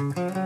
Mm-hmm.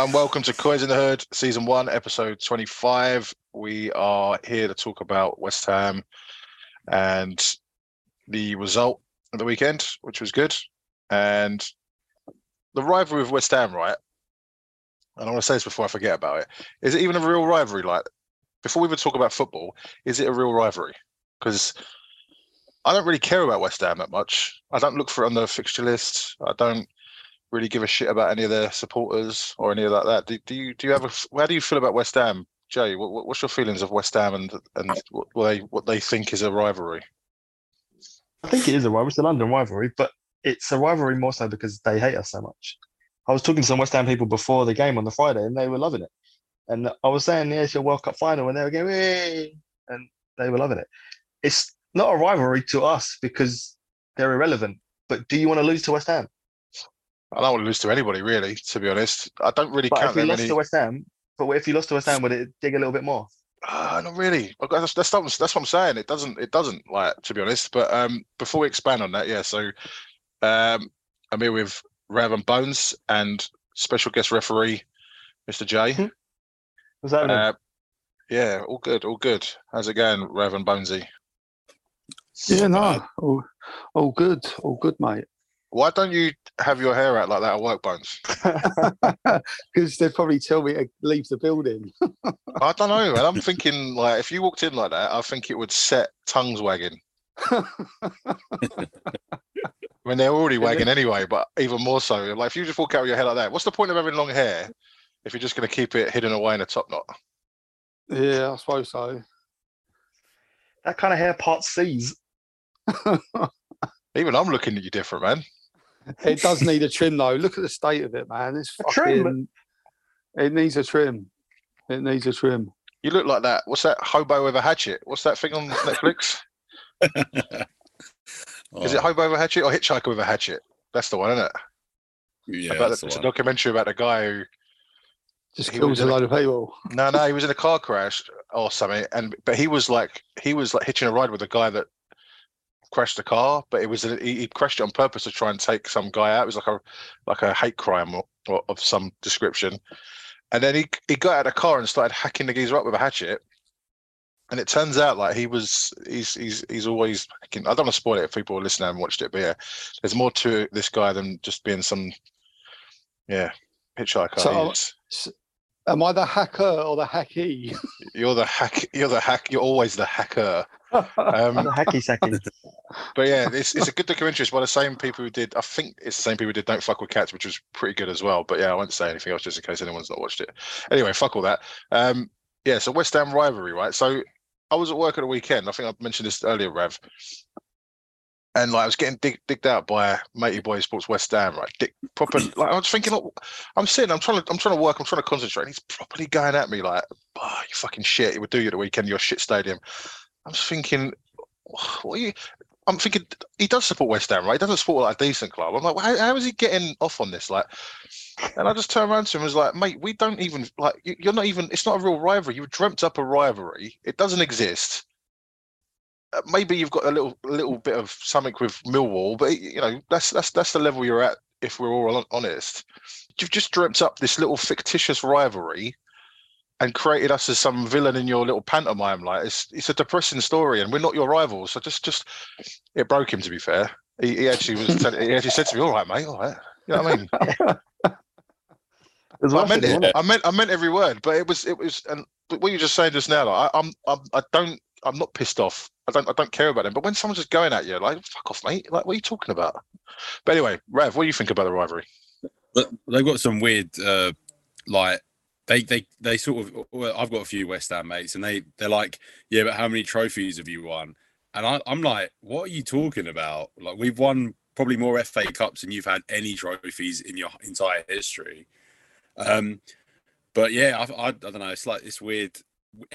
Um, welcome to Coins in the Hood, season one, episode 25. We are here to talk about West Ham and the result of the weekend, which was good. And the rivalry with West Ham, right? And I want to say this before I forget about it. Is it even a real rivalry? Like, before we even talk about football, is it a real rivalry? Because I don't really care about West Ham that much. I don't look for it on the fixture list. I don't really give a shit about any of their supporters or any of that. That do, do you do you have a how do you feel about West Ham, Jay? What, what's your feelings of West Ham and and what they what they think is a rivalry? I think it is a rivalry. It's a London rivalry, but it's a rivalry more so because they hate us so much. I was talking to some West Ham people before the game on the Friday, and they were loving it. And I was saying, "Yeah, it's your World Cup final," and they were going, "Hey!" and they were loving it. It's not a rivalry to us because they're irrelevant. But do you want to lose to West Ham? I don't want to lose to anybody, really. To be honest, I don't really But count if we them lost any. to West Ham, but if you lost to West Ham, would it dig a little bit more? Uh, not really. That's, that's, that's what I'm saying. It doesn't. It doesn't. Like to be honest. But um, before we expand on that, yeah. So, um, I'm here with Rav and Bones and special guest referee, Mr. J. Mhm. Was that Uh, yeah, all good, all good. How's it going, Rav and Bonesy? Yeah, no, all, all good, all good, mate. Why don't you have your hair out like that at work, Bones? Because they'd probably tell me to leave the building. I don't know, man. I'm thinking like if you walked in like that, I think it would set tongues wagging. I mean, they're already then- wagging anyway, but even more so. Like if you just walk out with your hair like that, what's the point of having long hair if you're just going to keep it hidden away in a top knot? yeah, I suppose so. that kind of hair part C's. Even I'm looking at you different, man. It does need a trim though. Look at the state of it, man. It's A trim? fucking. It needs a trim. It needs a trim. You look like that. What's that hobo with a hatchet? What's that thing on Netflix? Is it Oh, hobo with a hatchet or hitchhiker with a hatchet? That's the one, isn't it? yeah, about that's the, the it's a documentary about a guy who Just He kills a in a- load of people. no, no, he was in a car crash or something, and but he was like he was like hitching a ride with a guy that crashed the car, but it was a, he, he crashed it on purpose to try and take some guy out. It was like a like a hate crime or, or of some description, and then he he got out of the car and started hacking the geezer up with a hatchet. And it turns out like he was he's he's he's always hacking. I don't want to spoil it if people are listening and watched it, but yeah, there's more to this guy than just being some yeah hitchhiker. So, uh, He's- Am I the hacker or the hacky? You're the hack. You're the hack. You're always the hacker. Um, hacky sacky. but yeah, it's it's a good documentary. It's by the same people who did. I think it's the same people who did "Don't Fuck with Cats," which was pretty good as well. But yeah, I won't say anything else just in case anyone's not watched it. Anyway, fuck all that. Um, yeah, so West Ham rivalry, right? So I was at work at the weekend. I think I mentioned this earlier, Rav. And like I was getting dig, digged out by Matey Boy Sports West Ham, right? Dick, proper. Like I was thinking, I'm sitting, I'm trying to, I'm trying to work, I'm trying to concentrate. And he's properly going at me like, "Oh, you fucking shit! It would do you at the weekend, your shit stadium." I'm just thinking, what are you? I'm thinking he does support West Ham, right? He doesn't support like a decent club. I'm like, well, how, how is he getting off on this? Like, and I just turned around to him and was like, mate, we don't even like you- you're not even. It's not a real rivalry. You dreamt up a rivalry. It doesn't exist. Uh, maybe you've got a little little bit of something with Millwall, but you know that's that's that's the level you're at. If we're all honest, you've just dreamt up this little fictitious rivalry and created us as some villain in your little pantomime. Like it's it's a depressing story, and we're not your rivals. So just just it broke him. To be fair, he, he actually was. tell- he actually said to me, "All right, mate, all right." You know what I mean? I meant it, it. I meant I meant every word, but it was it was and but what you just saying just now, like, I, I'm I'm I don't I'm not pissed off. I don't I don't care about them. But when someone's just going at you, like fuck off, mate. Like what are you talking about? But anyway, Rav, what do you think about the rivalry? But they've got some weird, uh, like they they they sort of. Well, I've got a few West Ham mates, and they they're like, yeah, but how many trophies have you won? And I, I'm like, what are you talking about? Like we've won probably more FA Cups than you've had any trophies in your entire history. Um, but yeah, I, I, I don't know. It's like it's weird.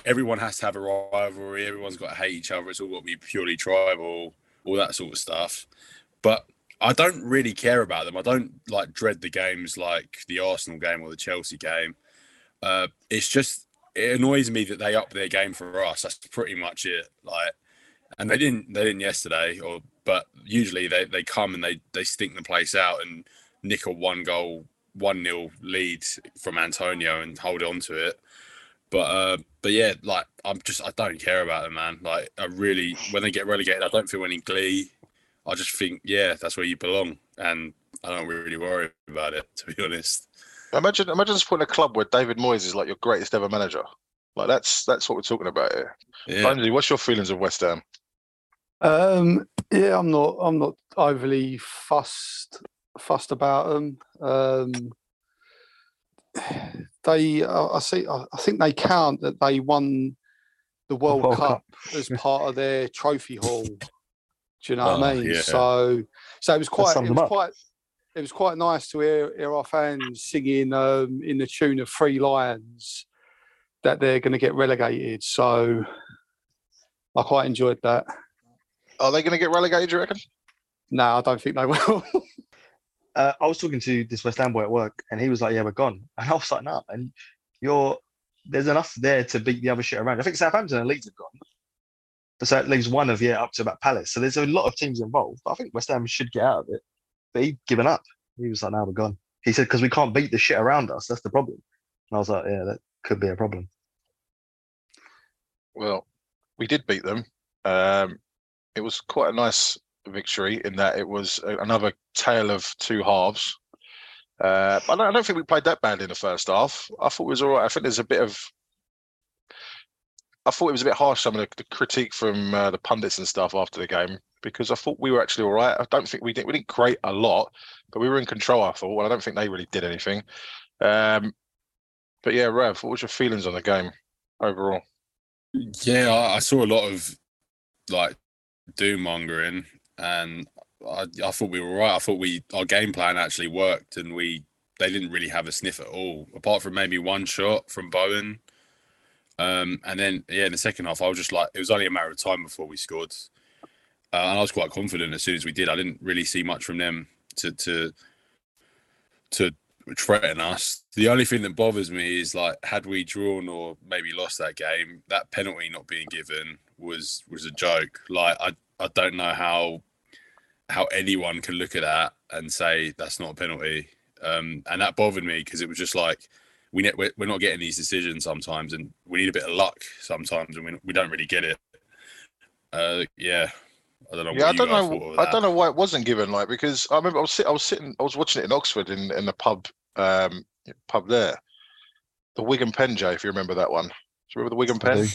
Everyone has to have a rivalry. Everyone's got to hate each other. It's all got to be purely tribal, all that sort of stuff. But I don't really care about them. I don't like dread the games like the Arsenal game or the Chelsea game. Uh, it's just it annoys me that they up their game for us. That's pretty much it. Like, and they didn't they didn't yesterday, or but usually they they come and they they stink the place out and nick a one goal one nil lead from Antonio and hold on to it. But uh, but yeah, like I'm just I don't care about them, man. Like I really when they get relegated, I don't feel any glee. I just think, yeah, that's where you belong, and I don't really worry about it, to be honest. Imagine imagine supporting a club where David Moyes is like your greatest ever manager. Like that's that's what we're talking about here. Yeah, Lindsay, what's your feelings of West Ham? Um, yeah, I'm not. I'm not overly fussed fussed about them. Um, they, I I see. I I think they count that they won the World, World Cup, Cup. as part of their trophy haul. Do you know what Oh, I mean? yeah. So, so it was quite. It them was up. quite. It was quite nice to hear, hear our fans singing um, in the tune of Three Lions that they're going to get relegated. So, I quite enjoyed that. Are they going to get relegated? Do you reckon? No, I don't think they will. uh, I was talking to this West Ham boy at work, and he was like, "Yeah, we're gone." And I was like, "No." And you're there's enough there to beat the other shit around. I think Southampton and Leeds have gone, so it leaves one of yeah up to about Palace. So there's a lot of teams involved. I think West Ham should get out of it, but he'd given up. He was like, "No, we're gone." He said because we can't beat the shit around us. That's the problem. And I was like, "Yeah, that could be a problem." Well, we did beat them. Um, it was quite a nice victory in that it was another tale of two halves. Uh, I don't, I don't think we played that bad in the first half. I thought it was all right. I think there's a bit of. I thought it was a bit harsh some of the, the critique from uh, the pundits and stuff after the game because I thought we were actually all right. I don't think we did we didn't create a lot, but we were in control. I thought. Well, I don't think they really did anything. Um, but yeah, Rav, what was your feelings on the game overall? yeah. I, I saw a lot of like doom mongering, and I, I thought we were right. I thought we our game plan actually worked, and we they didn't really have a sniff at all, apart from maybe one shot from Bowen. Um, and then yeah, in the second half, I was just like, it was only a matter of time before we scored, uh, and I was quite confident as soon as we did. I didn't really see much from them to to to threaten us. The only thing that bothers me is like, had we drawn or maybe lost that game, that penalty not being given was was a joke. Like I I don't know how how anyone can look at that and say that's not a penalty. Um, and that bothered me because it was just like we ne- we're not getting these decisions sometimes, and we need a bit of luck sometimes, and we we don't really get it. Uh, yeah, I don't know. Yeah, I what you don't guys know. I that. don't know why it wasn't given. Like because I remember I was sit, I was sitting, I was watching it in Oxford in in the pub, um, pub there, the Wig and Pen, Jay, if you remember that one. Do you remember the Wig and I Pen? do.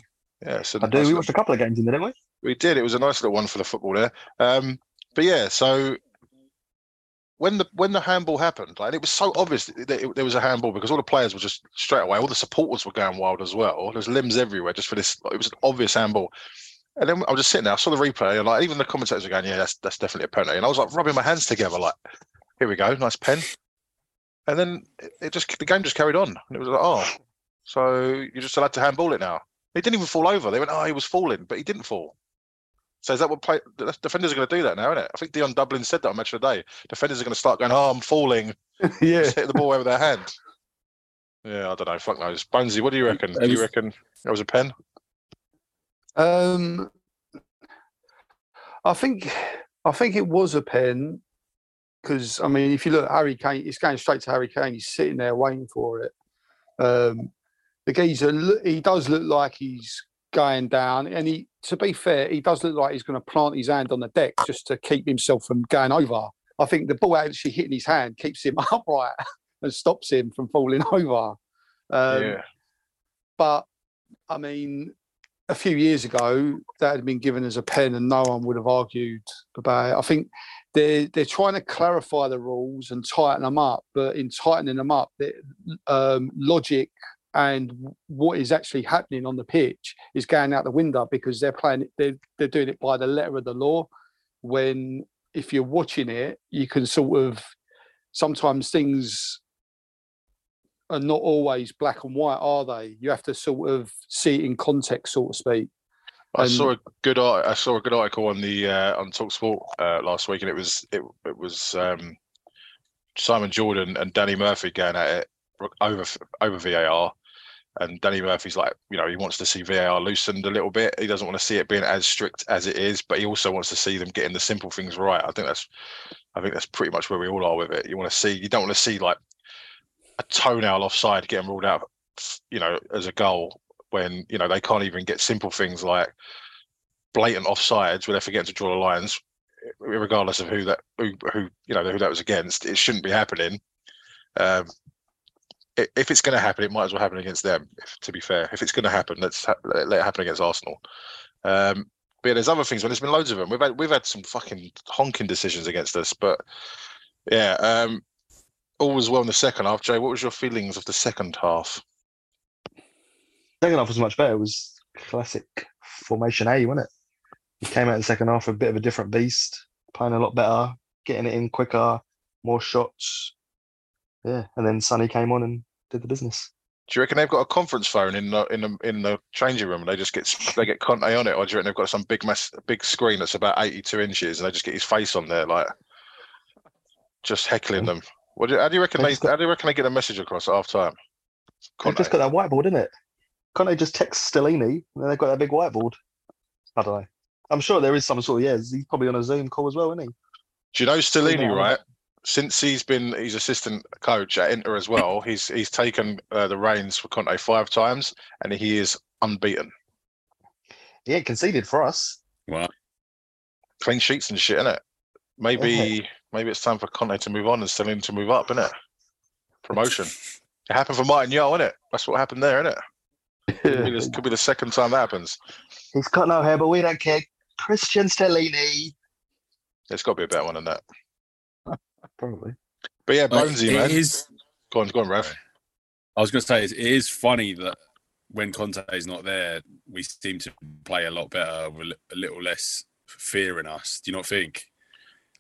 Yeah, so I do. We watched a couple of games in there, didn't we? we did. It was a nice little one for the football there. Um, but yeah, so when the when the handball happened, like it was so obvious that it, there was a handball because all the players were just straight away. All the supporters were going wild as well. There's limbs everywhere just for this. It was an obvious handball. And then I was just sitting there. I saw the replay, and like even the commentators were going, "Yeah, that's that's definitely a penalty." And I was like rubbing my hands together, like, "Here we go, nice pen." And then it, it just the game just carried on, and it was like, "Oh, so you're just allowed to handball it now?" He didn't even fall over. They went, "Oh, he was falling," but he didn't fall. So is that what play, defenders are going to do that now, isn't it? I think Dion Dublin said that on Match of the Day. Defenders are going to start going, "Oh, I'm falling," yeah. just hit the ball over their hand. Yeah, I don't know. Fuck knows. Bonesy, what do you reckon? Do you reckon that was a pen? Um, I think I think it was a pen because I mean, if you look, at Harry Kane, it's going straight to Harry Kane. He's sitting there waiting for it. Um, the geezer, he does look like he's going down, and he, to be fair, he does look like he's going to plant his hand on the deck just to keep himself from going over. I think the ball actually hitting his hand keeps him upright. and stops him from falling over. Um, yeah. But I mean, a few years ago, that had been given as a pen, and no one would have argued about it. I think they're they're trying to clarify the rules and tighten them up, but in tightening them up, the, um, logic and what is actually happening on the pitch is going out the window because they're playing they're, they're doing it by the letter of the law. When if you're watching it, you can sort of sometimes things are not always black and white, are they? You have to sort of see it in context, so to speak. I And- saw a good I saw a good article on the uh, on Talksport uh, last week, and it was it it was um, Simon Jordan and Danny Murphy going at it over over VAR, and Danny Murphy's like you know he wants to see VAR loosened a little bit. He doesn't want to see it being as strict as it is, but he also wants to see them getting the simple things right. I think that's I think that's pretty much where we all are with it. You want to see you don't want to see like a toenail offside getting ruled out, you know, as a goal when you know they can't even get simple things like blatant offsides where they're forgetting to draw the lines, regardless of who that who, who you know who that was against. It shouldn't be happening. Um, if it's going to happen, it might as well happen against them. If, to be fair, if it's going to happen, let's ha- let let it happen against Arsenal. Um, but yeah, there's other things. When there's been loads of them, we've had we've had some fucking honking decisions against us. But yeah, um, all was well in the second half. Jay, what was your feelings of the second half? Second half was much better. It was classic formation A, wasn't it? He came out in the second half a bit of a different beast, playing a lot better, getting it in quicker, more shots. Yeah, and then Sonny came on and did the business. Do you reckon they've got a conference phone in the in the in the changing room and they just get they get Conte on it, or do you reckon they've got some big mass big screen that's about eighty two inches and they just get his face on there like just heckling mm. them? What do you, how do you reckon They they got- how do you reckon they get a message across at half time? They've just got that whiteboard, isn't it? Can't they just text Stellini and they've got that big whiteboard? I don't know. I'm sure there is some sort of yeah. He's probably on a Zoom call as well, isn't he? Do you know Stellini, Yeah. right? Since he's been he's assistant coach at Inter as well, he's he's taken uh, the reins for Conte five times and he is unbeaten. He ain't conceded for us. Clean sheets and shit, innit? Maybe maybe it's time for Conte to move on and Stellini to move up, innit? Promotion. It happened for Martin Jol, innit? That's what happened there, innit? Could be, the, could be the second time that happens. He's got no hair, but we don't care. Cristian Stellini. There's got to be a better one than that. Probably. But yeah, Like, Bonesy, it man. is- Go on, go on, Rav. I was going to say it is funny that when Conte is not there, we seem to play a lot better with a little less fear in us. Do you not think?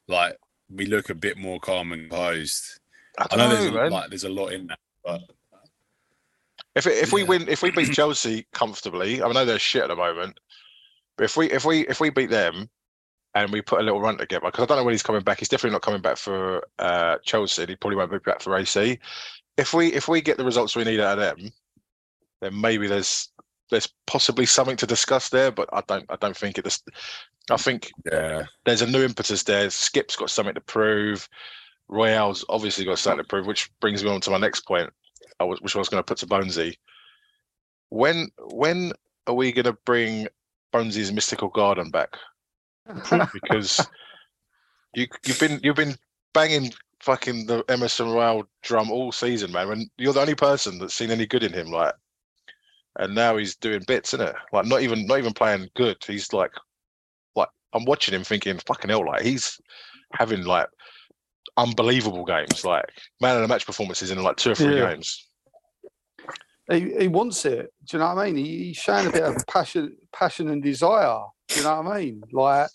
Like we look a bit more calm and composed. I I know know, there's man. like there's a lot in that, but If it, if we win, if we beat Chelsea comfortably, I know they're shit at the moment, but if we if we if we beat them and we put a little run together, because I don't know when he's coming back. He's definitely not coming back for uh, Chelsea. He probably won't be back for AC. If we if we get the results we need out of them, then maybe there's there's possibly something to discuss there. But I don't I don't think it. I think yeah, there's a new impetus there. Skip's got something to prove. Royal's obviously got something to prove, which brings me on to my next point, I was, which I was going to put to Bonesy. When when are we going to bring Bonesy's mystical garden back? Because you you've been you've been banging fucking the Emerson Royal drum all season, man. When you're the only person that's seen any good in him, like, and now he's doing bits, isn't it? Like not even not even playing good. He's like like I'm watching him thinking, fucking hell, like he's having like unbelievable games, like man of the match performances in like two or three Yeah. games. he, he wants it. Do you know what I mean? He, he's showing a bit of passion, passion and desire. Do you know what I mean? Like,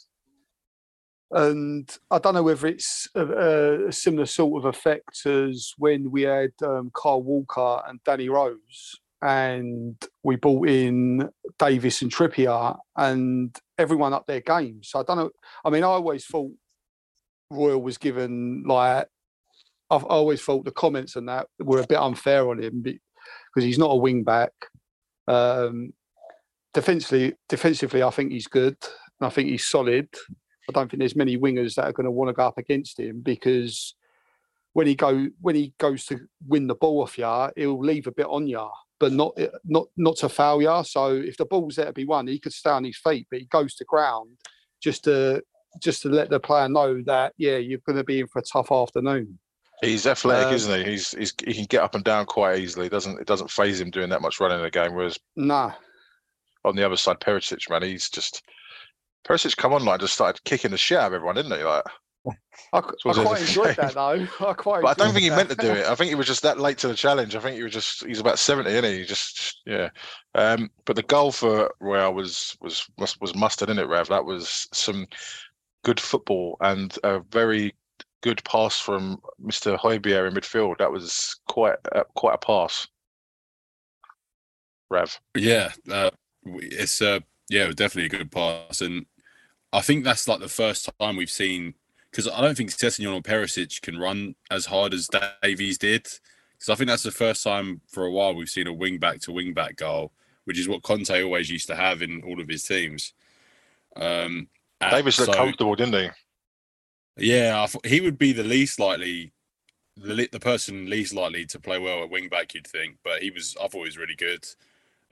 and I don't know whether it's a, a similar sort of effect as when we had um, Kyle Walker and Danny Rose, and we brought in Davies and Trippier, and everyone up their game. So I don't know. I mean, I always thought Royal was given like. I've always thought the comments and that were a bit unfair on him because he's not a wing back. Um, defensively, defensively, I think he's good. and I think he's solid. I don't think there's many wingers that are going to want to go up against him because when he go when he goes to win the ball off you, he'll leave a bit on you, but not not not to foul you. So if the ball's there to be won, he could stay on his feet, but he goes to ground just to just to let the player know that yeah, you're going to be in for a tough afternoon. He's athletic, Um, isn't he? He's, he's he can get up and down quite easily. It doesn't it doesn't phase him doing that much running in the game. Whereas Nah, on the other side, Perisic, man, he's just Perisic come on online just started kicking the shit out of everyone, didn't he? Like, I, I quite enjoyed that though. I quite. but I don't enjoyed think he meant to do it. I think he was just that late to the challenge. I think he was just he's about seventy, isn't he? He Just yeah. Um, but the goal for Royal was was was, was mustard, in it, Rav? That was some good football and a very good pass from Mr. Højbjerg in midfield. That was quite uh, quite a pass. Rav. Yeah, uh, it's uh, yeah, definitely a good pass, and I think that's like the first time we've seen because I don't think Sessegnon or Perisic can run as hard as Davies did. Because I think that's the first time for a while we've seen a wing back to wing back goal, which is what Conte always used to have in all of his teams. Um, and Davies looked so- comfortable, didn't he? Yeah, he would be the least likely, the the person least likely to play well at wing back. You'd think, but he was. I thought he was really good.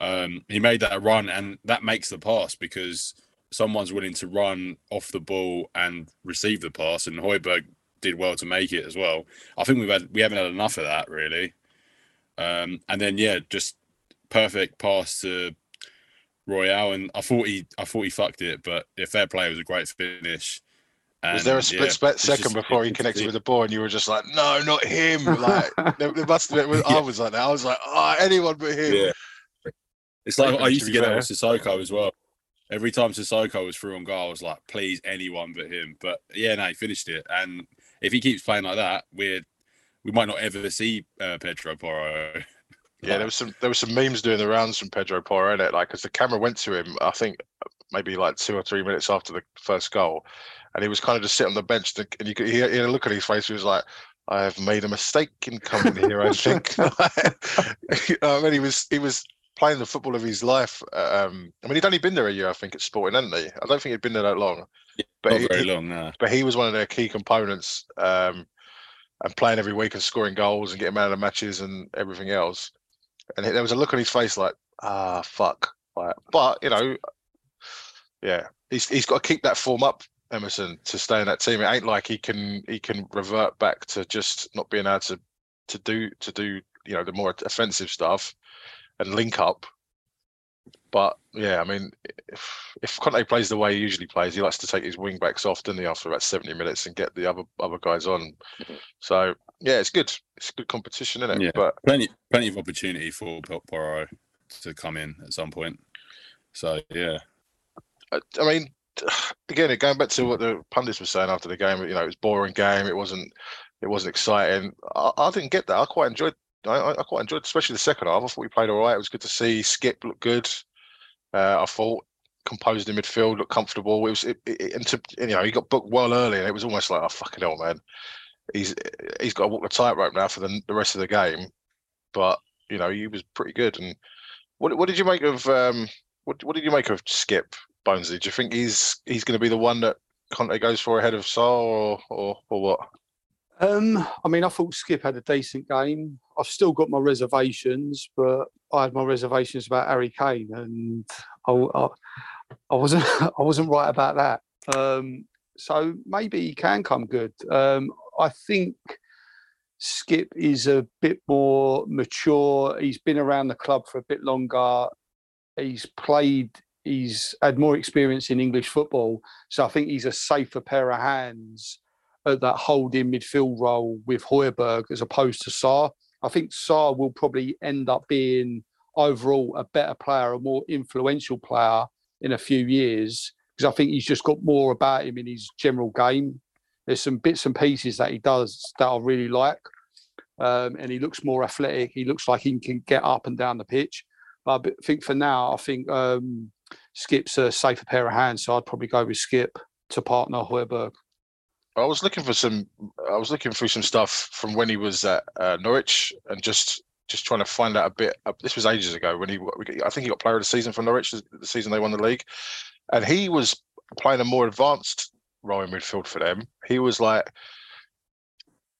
Um, he made that run, and that makes the pass because someone's willing to run off the ball and receive the pass, and Højbjerg did well to make it as well. I think we've had we haven't had enough of that really. Um, and then yeah, just perfect pass to Royal, and I thought he I thought he fucked it, but yeah, fair play it was a great finish. Was there a split yeah, split second just- before he connected the- with the ball, and you were just like, "No, not him!" Like there, there must have been. I was like that. I was like, "Oh, anyone but him." Yeah. It's like I used to to be get that fair. with Sissoko as well. Every time Sissoko was through on goal, I was like, please, anyone but him. But yeah, no, he finished it. And if he keeps playing like that, we're we might not ever see uh, Pedro Porro. Yeah, there was some there was some memes doing the rounds from Pedro Porro in it, like because the camera went to him. I think maybe like two or three minutes after the first goal, and he was kind of just sitting on the bench, to, and you could he, he had a look at his face. He was like, "I have made a mistake in coming here." I think. I mean, he was he was playing the football of his life. Um, I mean, he'd only been there a year, I think, at Sporting, hadn't he? I don't think he'd been there that long. But not he- very long now. but he was one of their key components um, and playing every week and scoring goals and getting out of the matches and everything else. And there was a look on his face like, ah, fuck. Like, but you know, yeah, he's he's got to keep that form up, Emerson, to stay in that team. It ain't like he can he can revert back to just not being able to to do to do you know the more offensive stuff and link up. But yeah, I mean, if, if Conte plays the way he usually plays, he likes to take his wing backs off, doesn't he, after about 70 minutes and get the other other guys on. So yeah, it's good. It's good competition, isn't it? Yeah. But Plenty, plenty of opportunity for P- Porro to come in at some point. So yeah, I, I mean, again, going back to what the pundits were saying after the game, you know, it was boring game. It wasn't. It wasn't exciting. I, I didn't get that. I quite enjoyed. I, I quite enjoyed, especially the second half. I thought we played all right. It was good to see Skip look good. Uh, I thought composed in midfield, looked comfortable. It was, it, it, and to, you know, he got booked well early, and it was almost like, oh fucking hell, man. He's he's got to walk the tightrope now for the the rest of the game. But you know, he was pretty good. And what what did you make of um what what did you make of Skip Bonesy? Do you think he's he's going to be the one that Conte goes for ahead of Sarr, or or, or what? Um, I mean, I thought Skip had a decent game. I've still got my reservations, but I had my reservations about Harry Kane, and I, I, I wasn't I wasn't right about that. Um, so maybe he can come good. Um, I think Skip is a bit more mature. He's been around the club for a bit longer. He's played. He's had more experience in English football, so I think he's a safer pair of hands at that holding midfield role with Højbjerg as opposed to Sarr. I think Sarr will probably end up being overall a better player, a more influential player in a few years because I think he's just got more about him in his general game. There's some bits and pieces that he does that I really like, um, and he looks more athletic. He looks like he can get up and down the pitch. But I think for now, I think um, Skip's a safer pair of hands, so I'd probably go with Skip to partner Højbjerg. I was looking for some. I was looking through some stuff from when he was at uh, Norwich, and just just trying to find out a bit. Uh, this was ages ago when he. I think he got Player of the Season for Norwich the season they won the league, and he was playing a more advanced role in midfield for them. He was like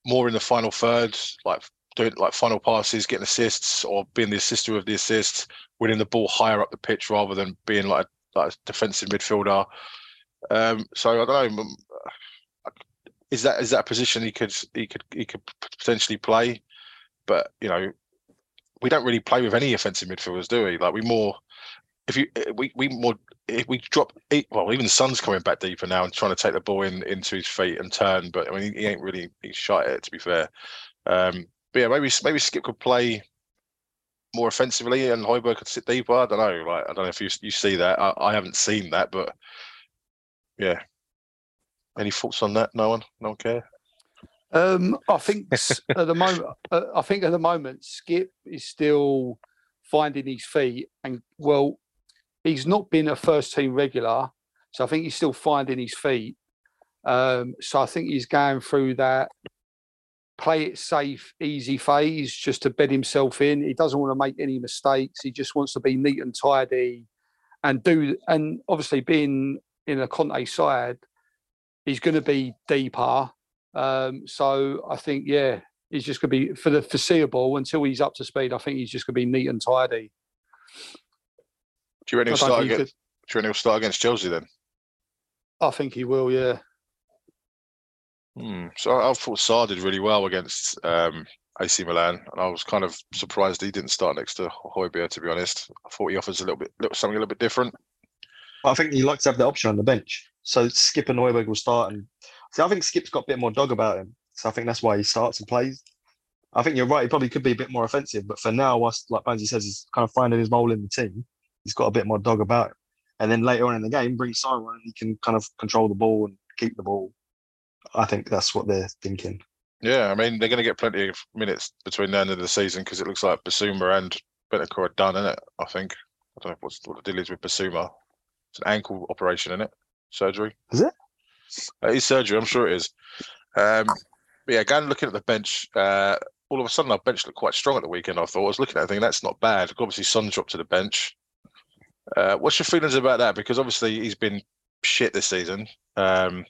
more in the final third, like doing like final passes, getting assists, or being the assister of the assists, winning the ball higher up the pitch rather than being like like a defensive midfielder. Um, so I don't know. Is that is that a position he could he could he could potentially play? But you know, we don't really play with any offensive midfielders, do we? Like we more if you we we more if we drop well even Son's coming back deeper now and trying to take the ball in into his feet and turn, but I mean he ain't really he's shot at it to be fair. Um, but yeah, maybe maybe Skip could play more offensively and Højbjerg could sit deeper. I don't know. Like I don't know if you you see that. I, I haven't seen that, but yeah. Any thoughts on that? No one. No one care. Um, I think at the moment, uh, I think at the moment, Skip is still finding his feet, and well, he's not been a first team regular, so I think he's still finding his feet. Um, so I think he's going through that play it safe, easy phase just to bed himself in. He doesn't want to make any mistakes. He just wants to be neat and tidy and do. And obviously, being in a Conte side, he's going to be deeper. Um, so I think, yeah, he's just going to be for the foreseeable until he's up to speed. I think he's just going to be neat and tidy. Do you reckon he'll start against? Could, do you reckon he'll start against Chelsea then? I think he will. Yeah. Hmm. So I, I thought Sarr did really well against um, AC Milan, and I was kind of surprised he didn't start next to Højbjerg. To be honest, I thought he offers a little bit, little, something a little bit different. I think he likes to have the option on the bench, so Skip and Højbjerg will start. And see, I think Skip's got a bit more dog about him, so I think that's why he starts and plays. I think you're right; he probably could be a bit more offensive, but for now, whilst like Bonesy says, he's kind of finding his role in the team. He's got a bit more dog about him, and then later on in the game, bring Sarr and he can kind of control the ball and keep the ball I think that's what they're thinking. Yeah, I mean they're going to get plenty of minutes between now and the end of the season because it looks like Bissouma and Bentancur are done, in it. I think I don't know what's what the deal is with Bissouma. It's an ankle operation, in it? Surgery. Is it? Uh, it's surgery. I'm sure it is. Um, yeah, again, looking at the bench, uh, all of a sudden our bench looked quite strong at the weekend. I thought I was looking at it, thinking that's not bad. Obviously, Son dropped to the bench. Uh, what's your feelings about that? Because obviously he's been shit this season. Um,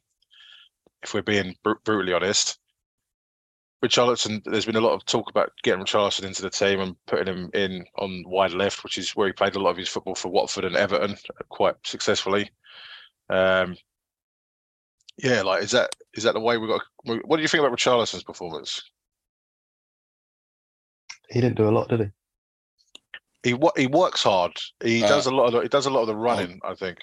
if we're being br- brutally honest. Richarlison, there's been a lot of talk about getting Richarlison into the team and putting him in on wide left, which is where he played a lot of his football for Watford and Everton quite successfully. Um, yeah, like is that is that the way we got? What do you think about Richarlison's performance? He didn't do a lot, did he? He he works hard. He uh, does a lot of the, he does a lot of the running. I think.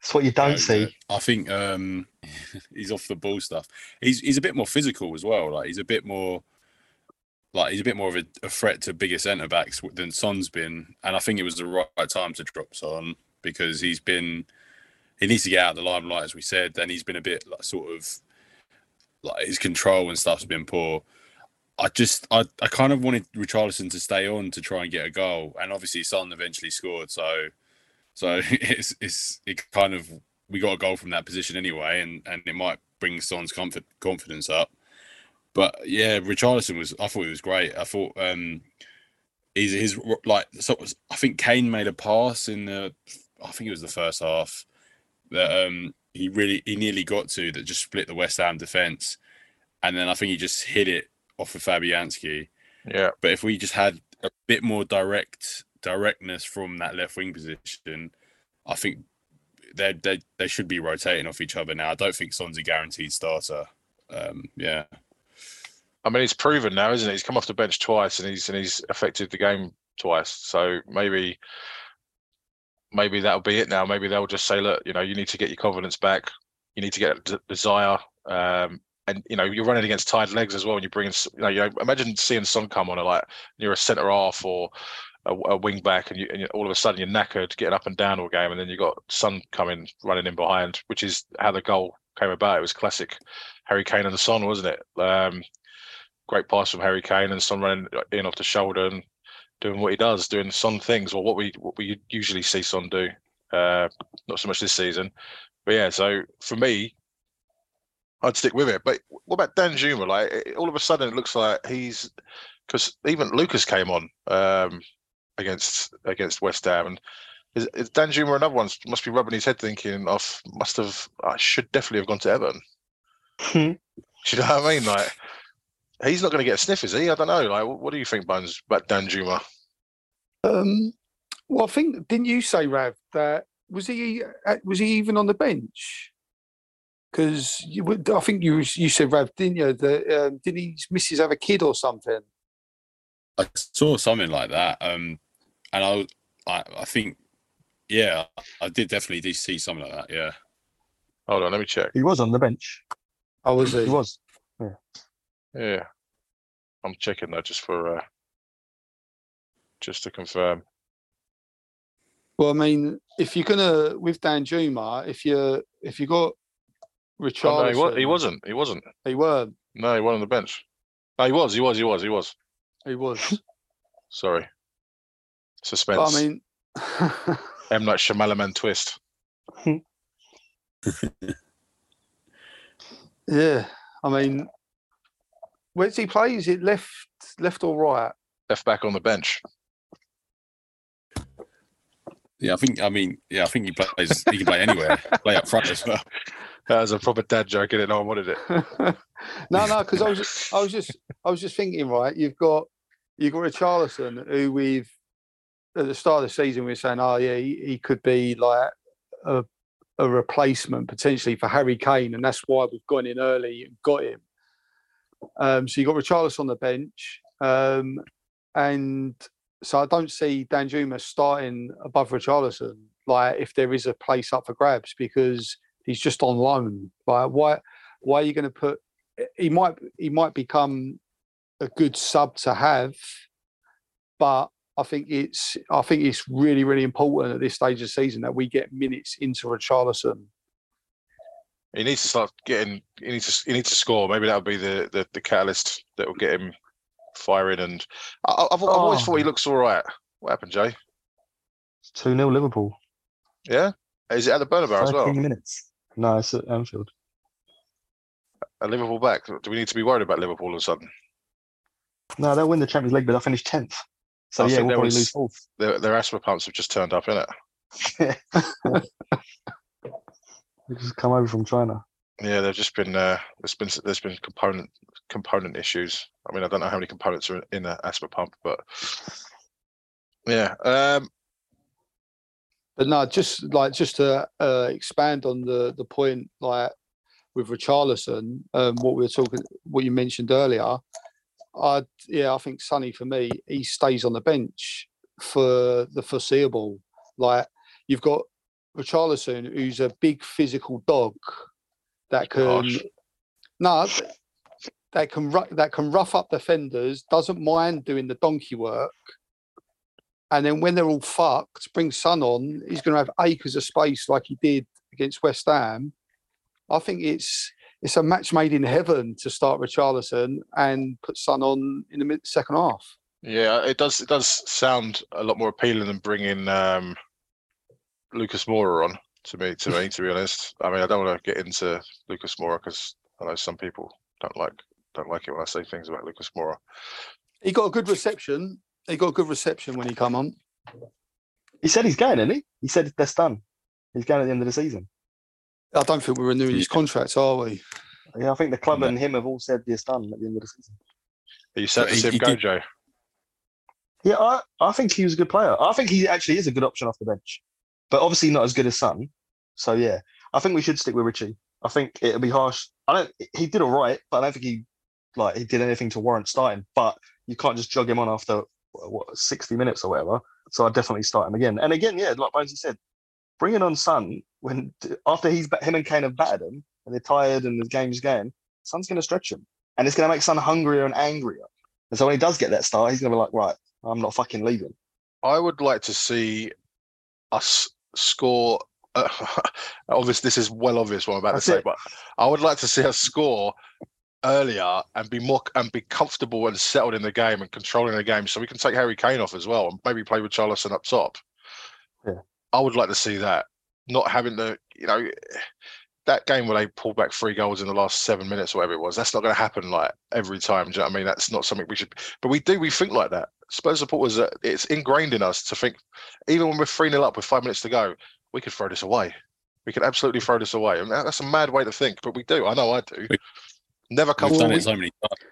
It's what you don't see. I think um, he's off the ball stuff. He's he's a bit more physical as well. Like he's a bit more like he's a bit more of a, a threat to bigger centre backs than Son's been. And I think it was the right time to drop Son because he's been he needs to get out of the limelight as we said, and he's been a bit like sort of like his control and stuff's been poor. I just I, I kind of wanted Richarlison to stay on to try and get a goal, and obviously Son eventually scored. So so it's it's it kind of we got a goal from that position anyway, and and it might bring Son's comfort confidence up. But yeah, Richarlison was I thought he was great. I thought um he's his like so I think Kane made a pass in the I think it was the first half that um he really he nearly got to that just split the West Ham defense, and then I think he just hit it off of Fabianski. Yeah. But if we just had a bit more direct directness from that left wing position, I think they they they should be rotating off each other now. I don't think Son's a guaranteed starter. Um, yeah. I mean, he's proven now, isn't it? He's come off the bench twice, and he's and he's affected the game twice. So maybe maybe that'll be it now. Maybe they'll just say, look, you know, you need to get your confidence back. You need to get desire. Um, and you know, you're running against tired legs as well. And you're bringing, you know, you know, imagine seeing Son come on like you're a centre half or a, a wing back, and, you, and all of a sudden you're knackered getting up and down all game, and then you've got Son coming running in behind, which is how the goal came about. It was classic Harry Kane and Son, wasn't it? Um, great pass from Harry Kane and Son running in off the shoulder and doing what he does, doing Son things, or what we what we usually see Son do. Uh, not so much this season, but yeah. So for me, I'd stick with it. But what about Danjuma? Like all of a sudden, it looks like he's because even Lucas came on um, against against West Ham. And is, is Danjuma another one? Must be rubbing his head, thinking, "I must have, I should definitely have gone to Everton." Hmm. Do you know what I mean? Like, he's not going to get a sniff, is he? I don't know. Like, what do you think, Bones, about Danjuma? Um, well, I think didn't you say, Rav, that was he uh, was he even on the bench? Because you would I think you you said Rav, didn't you? That um, did his missus have a kid or something? I saw something like that, um, and I, I, I think, yeah, I did definitely see something like that. Yeah, Hold on, let me check. He was on the bench. Oh, was He he? was. Yeah, I'm checking though, just for uh, just to confirm. Well, I mean, if you're gonna with Danjuma, if you if you got Oh, no, he, wa- he wasn't. He wasn't. He weren't. No, he wasn't on the bench. No, he was. He was. He was. He was. He was. Sorry. Suspense. but I mean, M Night Shyamalan twist. yeah. I mean, where does he play? Is it left, left or right? Left back on the bench. Yeah. I think. I mean, yeah. I think he plays. He can play anywhere. play up front as well. That was a proper dad joke, and no one wanted it. no, no, because I was, just, I was just, I was just thinking, right? You've got, you've got Richarlison, who we've at the start of the season we were saying, oh yeah, he, he could be like a, a replacement potentially for Harry Kane, and that's why we've gone in early and got him. Um, so you got Richarlison on the bench, um, and so I don't see Danjuma starting above Richarlison. Like if there is a place up for grabs because he's just on loan. Like why? Why are you going to put? He might he might become a good sub to have, but I think it's I think it's really really important at this stage of the season that we get minutes into Richarlison. He needs to start getting. He needs to. He needs to score. Maybe that'll be the the, the catalyst that will get him firing. And I, I've, I've always Oh. thought he looks all right. What happened, Jay? 2 0 Liverpool. Yeah, is it at the Bernabeu as 13 well? minutes. No, it's at Anfield. A Liverpool back. Do we need to be worried about Liverpool all of a sudden? No, they'll win the Champions League, but they'll finish 10th. So I yeah, think we'll probably was- lose fourth. Their, their asthma pumps have just turned up, innit? Yeah. They just come over from China. Yeah, they've just been. Uh, there's been there's been component component issues. I mean, I don't know how many components are in, an asthma pump, but yeah. Um, But no, just like just to uh, expand on the the point, like with Richarlison, um, what we were talking, what you mentioned earlier. I yeah, I think Sonny for me, he stays on the bench for the foreseeable. Like you've got Richarlison, who's a big physical dog that can Harsh. no that can that can rough up defenders, doesn't mind doing the donkey work. And then when they're all fucked, bring Son on, he's going to have acres of space like he did against West Ham. I think it's it's a match made in heaven to start Richarlison and put Son on in the mid second half. yeah, it does. It does sound a lot more appealing than bringing um, Lucas Moura on to me. To me, to be honest, I mean, I don't want to get into Lucas Moura because I know some people don't like don't like it when I say things about Lucas Moura. He got a good reception. He got a good reception when he come on. He said he's going, isn't he? He said that's done. He's going at the end of the season. I don't think we're renewing his contract, are we? Yeah, I think the club No. and him have all said it's done at the end of the season. Are you sad But to he- see him go, did- Joe? Yeah, I, I think he was a good player. I think he actually is a good option off the bench, but obviously not as good as Son. So yeah, I think we should stick with Richie. I think it'll be harsh. I don't. He did all right, but I don't think he like he did anything to warrant starting. But you can't just jog him on after what sixty minutes or whatever. So I definitely start him again. And again, yeah, like Bonesy said, bringing on Son when after he's him and Kane have battered him and they're tired and the game's going, Son's going to stretch him, and it's going to make Son hungrier and angrier. And so when he does get that start, he's going to be like, right, I'm not fucking leaving. I would like to see us score. Uh, obviously, this is well obvious what I'm about That's to say, it. but I would like to see us score earlier and be more and be comfortable and settled in the game and controlling the game, so we can take Harry Kane off as well and maybe play with Charlison up top. Yeah. I would like to see that, not having the you know that game where they pulled back three goals in the last seven minutes or whatever it was. That's not going to happen like every time. Do you know what I mean? That's not something we should. But we do. We think like that. Spurs supporters, uh, it's ingrained in us to think, even when we're 3 0 up with five minutes to go, we could throw this away. We could absolutely throw this away. And that's a mad way to think, but we do. I know I do. We- Never come. We've come Well, done we- it so many times.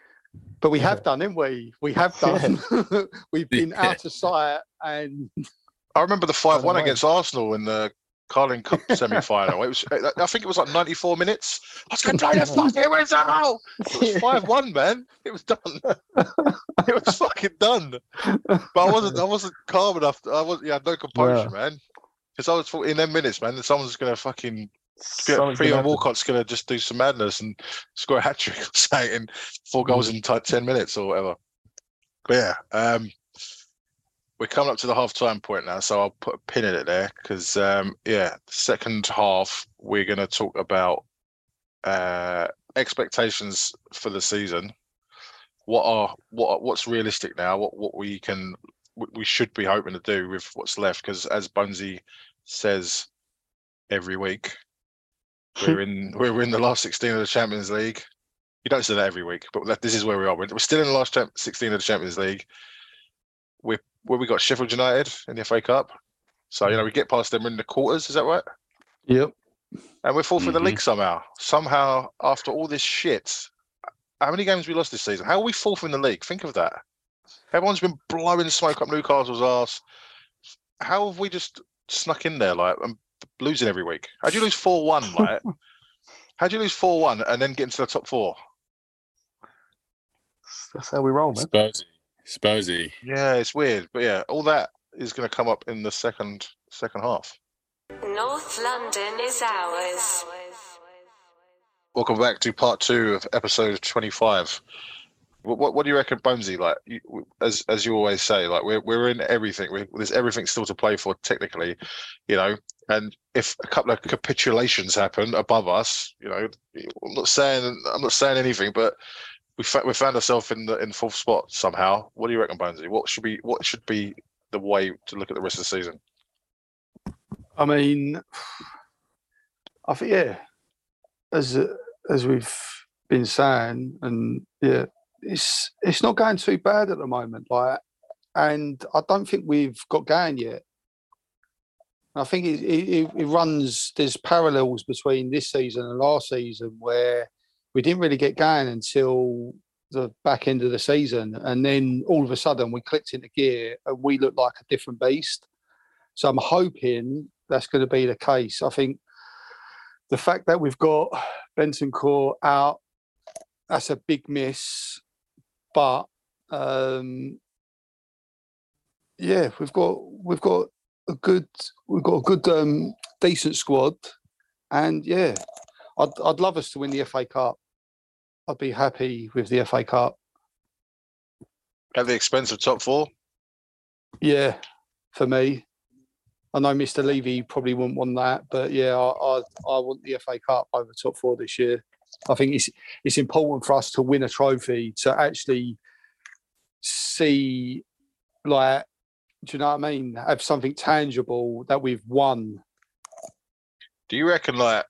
But we have done, haven't we? We have done. We've been Yeah. out of sight and I remember the 5 1 against Arsenal in the Carling Cup semi-final. It was, I think it was like 94 minutes. I was going to play the fucking whistle. It was five-one, man. It was done. it was fucking done. But I wasn't, I wasn't calm enough. I was, yeah, no composure, Yeah. man. Because I was thought in them minutes, man. That someone's going to fucking Gonna. Walcott's going to just do some madness and score a hat trick or something, and four goals Mm. in t- 10 minutes or whatever. But yeah, um, we're coming up to the half time point now, so I'll put a pin in it there because, um, yeah, second half, we're going to talk about uh, expectations for the season. What are what what's realistic now? What what we can we we should be hoping to do with what's left? Because as Bonesy says every week, we're in we're in the last 16 of the Champions League. You don't say that every week, but this is where we are. We're, still in the last champ, 16 of the Champions League. We're where we got Sheffield United in the FA Cup. So you know we get past them in the quarters. Is that right? Yep. And we're fourth in the league mm-hmm. somehow. Somehow, after all this shit, how many games we lost this season? How are we fourth in the league? Think of that. Everyone's been blowing smoke up Newcastle's arse. How have we just snuck in there like and losing every week? How'd you lose four one? Like, how'd you lose four one and then get into the top four? That's how we roll, man. Spursy. Spursy. Yeah, it's weird, but yeah, all that is going to come up in the second second half. North London is ours. Welcome back to part two of episode twenty-five. What, what, do you reckon, Bonesy? Like, you, as as you always say, like we're we're in everything. we there's everything still to play for, technically, you know. And if a couple of capitulations happen above us, you know, I'm not saying I'm not saying anything, but we fa- we found ourselves in the in fourth spot somehow. What do you reckon, Bonesy? What should be what should be the way to look at the rest of the season? I mean, I think yeah, as as we've been saying, and yeah, it's it's not going too bad at the moment. Like, and I don't think we've got going yet. I think it, it, it runs. There's parallels between this season and last season where we didn't really get going until the back end of the season, and then all of a sudden we clicked into gear and we looked like a different beast. So I'm hoping that's going to be the case. I think the fact that we've got Bentancur out, that's a big miss. But um, yeah, we've got we've got a good we've got a good um, decent squad, and yeah, I'd I'd love us to win the FA Cup. I'd be happy with the FA Cup. At the expense of top four? Yeah, for me. I know Mr. Levy probably wouldn't want that, but yeah, I, I I want the FA Cup over top four this year. I think it's it's important for us to win a trophy to actually see, like, do you know what I mean? Have something tangible that we've won. Do you reckon like,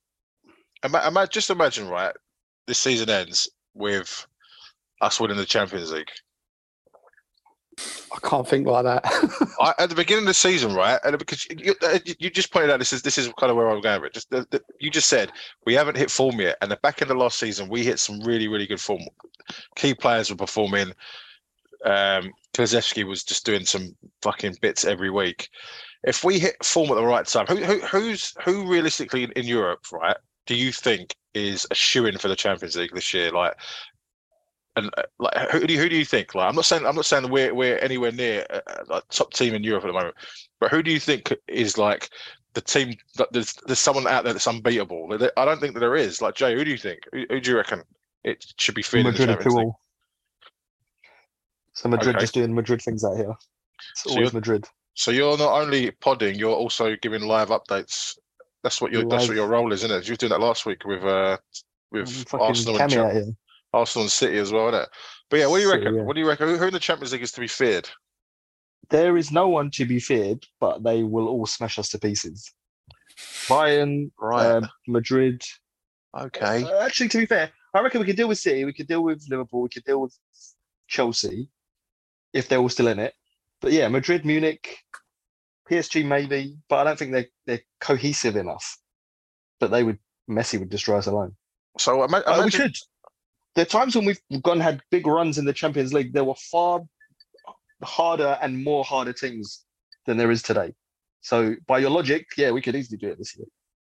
ima- just imagine right, this season ends with us winning the Champions League. I can't think like that. I, at the beginning of the season, right, and because you, uh, you just pointed out this is this is kind of where I'm going with it. Just the, the, you just said we haven't hit form yet, and the back end of last season we hit some really really good form. Key players were performing. Um, was just doing some fucking bits every week. If we hit form at the right time, who, who who's who realistically in, in Europe, right? Do you think is a shoe in for the Champions League this year? Like, and uh, like who do you, who do you think? Like, I'm not saying I'm not saying we're we're anywhere near a, a a top team in Europe at the moment, but who do you think is like the team that there's there's someone out there that's unbeatable? I don't think that there is. Like Jai, who do you think? Who, who do you reckon it should be feeding the Madrid are all. So Madrid Okay. just doing Madrid things out here. It's So always you're- Madrid. So you're not only podding, you're also giving live updates. That's what your that's what your role is, isn't it? You were doing that last week with uh with Arsenal and cameo Chel- out here. Arsenal and City as well, isn't it? But yeah, what do you City, reckon? yeah. What do you reckon? Who, who in the Champions League is to be feared? There is no one to be feared, but they will all smash us to pieces. Bayern, Right. um, Madrid. okay. Uh, actually, to be fair, I reckon we could deal with City, we could deal with Liverpool, we could deal with Chelsea if they're all still in it. But yeah, Madrid, Munich, PSG maybe, but I don't think they're they're cohesive enough. But they would Messi would destroy us alone. So ima- Uh, we should. There are times when we've gone had big runs in the Champions League. There were far harder and more harder teams than there is today. So by your logic, yeah, we could easily do it this year.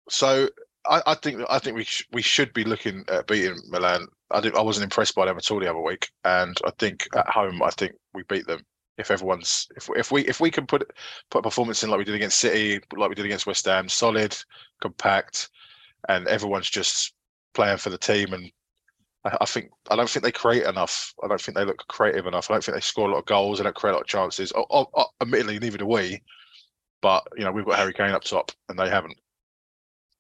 So I, I think I think we sh- we should be looking at beating Milan. I did, I wasn't impressed by them at all the other week, and I think at home I think we beat them. If everyone's if if we if we can put put a performance in like we did against City, like we did against West Ham, solid, compact, and everyone's just playing for the team. And I, think I don't think they create enough. I don't think they look creative enough. I don't think they score a lot of goals. They don't create a lot of chances. Oh, oh, oh, admittedly, neither do we. But you know we've got Harry Kane up top, and they haven't.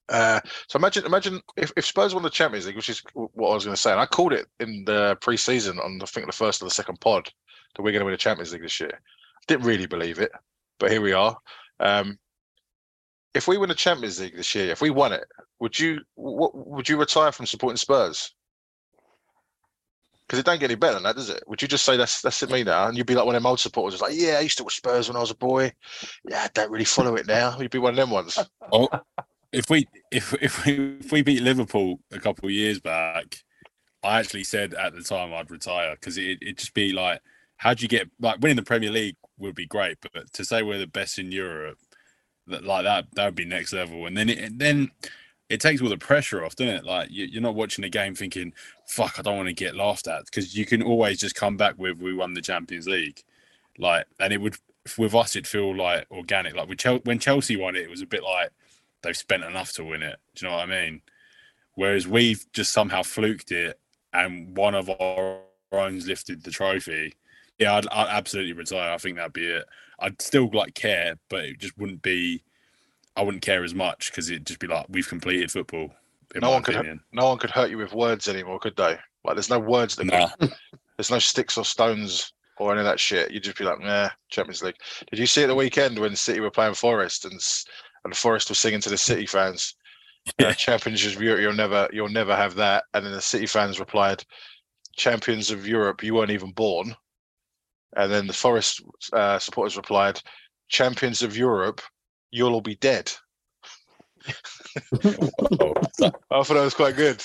Uh, so imagine, imagine if, if Spurs won the Champions League, which is what I was going to say, and I called it in the pre-season on I think the first or the second pod that we're going to win the Champions League this year. I didn't really believe it, but here we are. Um, if we win the Champions League this year, if we won it, would you what would you retire from supporting Spurs? Because it don't get any better than that, does it? Would you just say that's that's it me now, and you'd be like one of them old supporters, like, yeah, I used to watch Spurs when I was a boy. Yeah, I don't really follow it now. You'd be one of them ones. Oh, if we if if we if we beat Liverpool a couple of years back, I actually said at the time I'd retire because it it'd just be like, how do you get like winning the Premier League would be great, but to say we're the best in Europe, that like that that would be next level, and then it then it takes all the pressure off, doesn't it? Like you, you're not watching a game thinking, "Fuck, I don't want to get laughed at," because you can always just come back with, "We won the Champions League," like, and it would with us it'd feel like organic. Like when Chelsea won it, it was a bit like they've spent enough to win it. Do you know what I mean? Whereas we've just somehow fluked it, and one of our own's lifted the trophy. Yeah, I'd, I'd absolutely retire. I think that'd be it. I'd still like care, but it just wouldn't be. I wouldn't care as much because it'd just be like we've completed football. No one could- no one could hurt you with words anymore, could they? Like, there's no words that Nah. could, there's no sticks or stones or any of that shit. You'd just be like, nah, Champions League. Did you see it the weekend when City were playing Forest and and Forest was singing to the City fans, uh, Yeah. "Champions of Europe, you'll never, you'll never have that." And then the City fans replied, "Champions of Europe, you weren't even born." And then the Forest uh, supporters replied, "Champions of Europe, you'll all be dead." Oh, I thought that was quite good.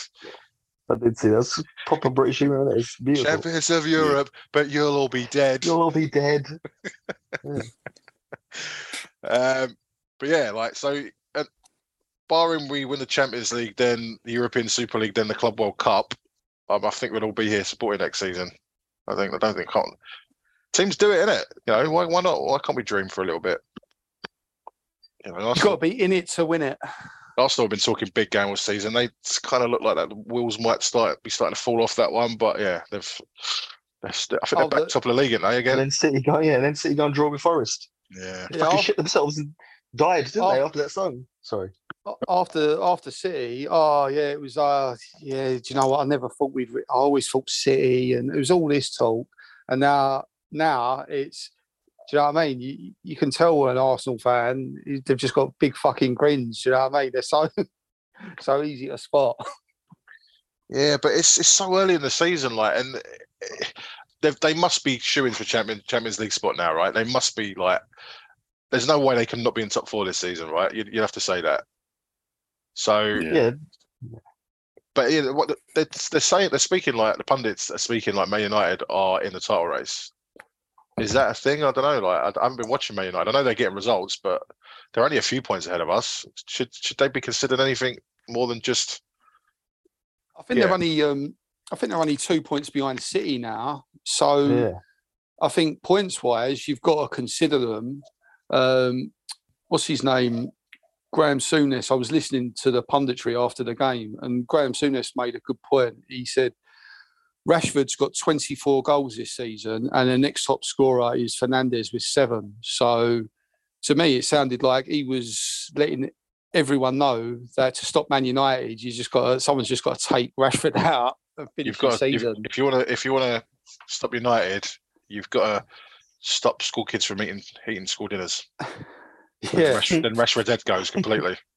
I did see that's proper British humor. That is beautiful. Champions of Europe, but you'll all be dead. You'll all be dead. Um, but yeah, like so, uh, barring we win the Champions League, then the European Super League, then the Club World Cup, um, I think we'll all be here supporting next season. I think I don't think can't teams do it, innit? You know, why why not? Why can't we dream for a little bit? You know, You've got to be in it to win it. Arsenal have been talking big game all season. They kind of look like that. The wheels might start be starting to fall off that one, but yeah, they've. they're st- I think Oh, they're back the- top of the league, aren't they? And Again, then City go, yeah, and then City go and draw with Forest. yeah. Yeah, Fucking af- shit themselves and died, didn't they, after that song? Sorry. after after City, oh yeah, it was uh yeah. Do you know what? I never thought we'd. re- I always thought City, and it was all this talk, and now now it's. Do you know what I mean? You, you can tell an Arsenal fan they've just got big fucking grins. Do you know what I mean? They're so so easy to spot. Yeah, but it's it's so early in the season, like, and eh, they they must be shooing for champion Champions League spot now, right? They must be like. There's no way they can not be in top four this season, right? You you have to say that. So, Yeah. Yeah. but yeah, what they're, they're saying, they're speaking like the pundits are speaking like Man United are in the title race. Is that a thing? I don't know. Like, I, I haven't been watching Man United. I know they're getting results, but they're only a few points ahead of us. Should should they be considered anything more than just? I think Yeah. they're only um I think they're only two points behind City now. So Yeah. I think points wise, you've got to consider them. Um, what's his name? Graham Souness. I was listening to the punditry after the game, and Graham Souness made a good point. He said Rashford's got 24 goals this season, and the next top scorer is Fernandes with seven. So to me, it sounded like he was letting everyone know that to stop Man United, you just got to, someone's just got to take Rashford out and finish You've the got to, if, season. if you want to if you want to stop United, you've got to stop school kids from eating eating school dinners. Then yeah. Rashford, then Rashford's head goes completely.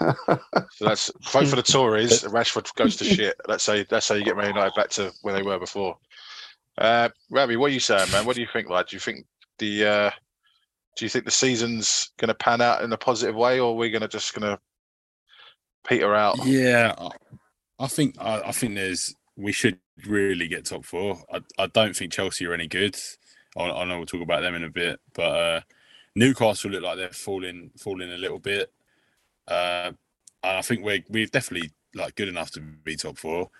So that's vote for the Tories. Rashford goes to shit. That's how that's how you get Man United back to where they were before. Uh, what are you saying, man? What do you think, lad? Do you think the uh, do you think the season's going to pan out in a positive way, or are we going to just going to peter out? Yeah, I- I think I, I think there's we should really get top four. I, I don't think Chelsea are any good. I, I know we'll talk about them in a bit, but uh, Newcastle look like they're falling falling a little bit. Uh, and I think we're we're definitely like good enough to be top four.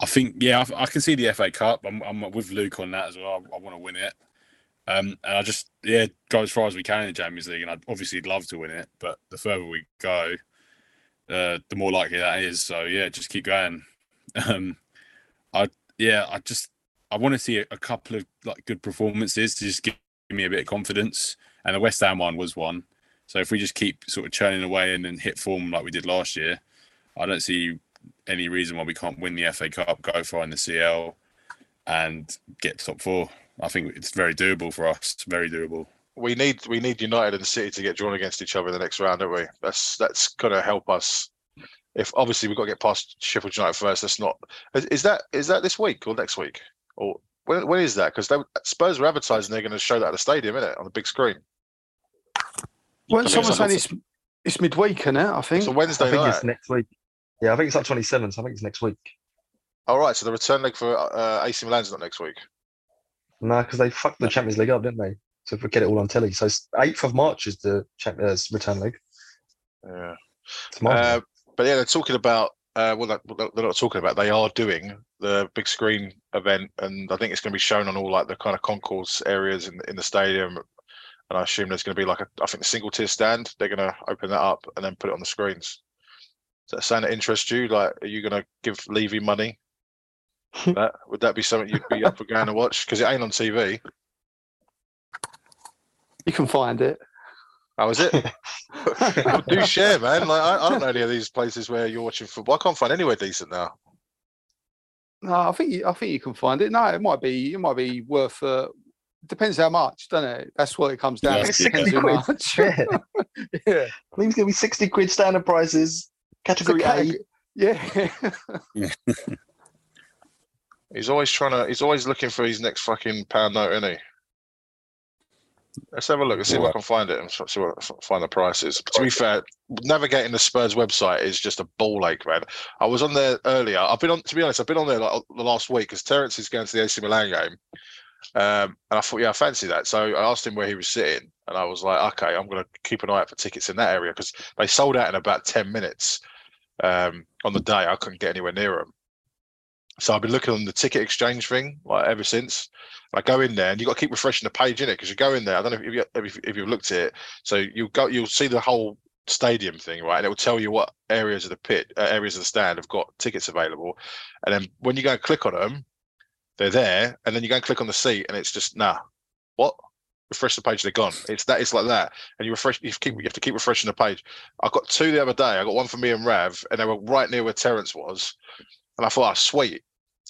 I think yeah, I, I can see the FA Cup. I'm, I'm with Luke on that as well. I, I want to win it. Um, and I just yeah go as far as we can in the Champions League, and I'd obviously love to win it, but the further we go, uh, the more likely that is. So yeah, just keep going. Um, I yeah, I just I want to see a, a couple of like good performances to just give me a bit of confidence, and the West Ham one was one. So if we just keep sort of churning away and then hit form like we did last year, I don't see any reason why we can't win the FA Cup, go far in the CL, and get top four. I think it's very doable for us. It's Very doable. We need we need United and City to get drawn against each other in the next round, don't we? That's that's gonna help us. If obviously we've got to get past Sheffield United first. That's not. Is, is that is that this week or next week or when when is that? Because Spurs were advertising they're going to show that at the stadium, isn't it, on the big screen? Well, someone's saying it's it's midweek, isn't it? I think. It's a I Wednesday I think night. it's next week. Yeah, I think it's like 27th. So I think it's next week. All right, so the return leg for uh, AC Milan's not next week. No, because they fucked the Champions League up, didn't they? So if we get it all on telly. So it's 8th of March is the champ- uh, return leg. Yeah. Uh, but yeah, they're talking about. Uh, well, well, they're not talking about. They are doing the big screen event, and I think it's going to be shown on all like the kind of concourse areas in in the stadium. And I assume there's going to be like a, I think, the single tier stand. They're going to open that up and then put it on the screens. Is that something that interests you? Like, are you going to give Levy money? that would that be something you'd be up for going to watch? Because it ain't on TV. You can find it. How is it? Do share, man. Like, I, I don't know any of these places where you're watching football. I can't find anywhere decent now. No, I think you, I think you can find it. No, it might be it might be worth. Uh, depends how much, doesn't it? That's what it comes down. Yeah, to. 60 quid. much. yeah. yeah. I think it's going to be 60 quid standard prices, category A. Categ- Yeah. He's always trying to. He's always looking for his next fucking pound note, isn't he? Let's have a look and see if I can find it and see what, f- find the prices. to be fair, navigating the Spurs website is just a ball ache, man. I was on there earlier. I've been on. To be honest, I've been on there like the last week because Terence is going to the AC Milan game, um, and I thought, yeah, I fancy that. So I asked him where he was sitting, and I was like, okay, I'm going to keep an eye out for tickets in that area because they sold out in about ten minutes um, on the day. I couldn't get anywhere near them. So I've been looking on the ticket exchange thing like ever since. I go in there and you got to keep refreshing the page in it because you go in there. I don't know if you if, if you've looked at it. So you go you'll see the whole stadium thing right, and it will tell you what areas of the pit uh, areas of the stand have got tickets available. And then when you go and click on them, they're there. And then you go and click on the seat, and it's just nah. What? Refresh the page, they're gone. It's that. It's like that. And you refresh. You keep. You have to keep refreshing the page. I got two the other day. I got one for me and Rav, and they were right near where Terence was. And I thought, oh, sweet.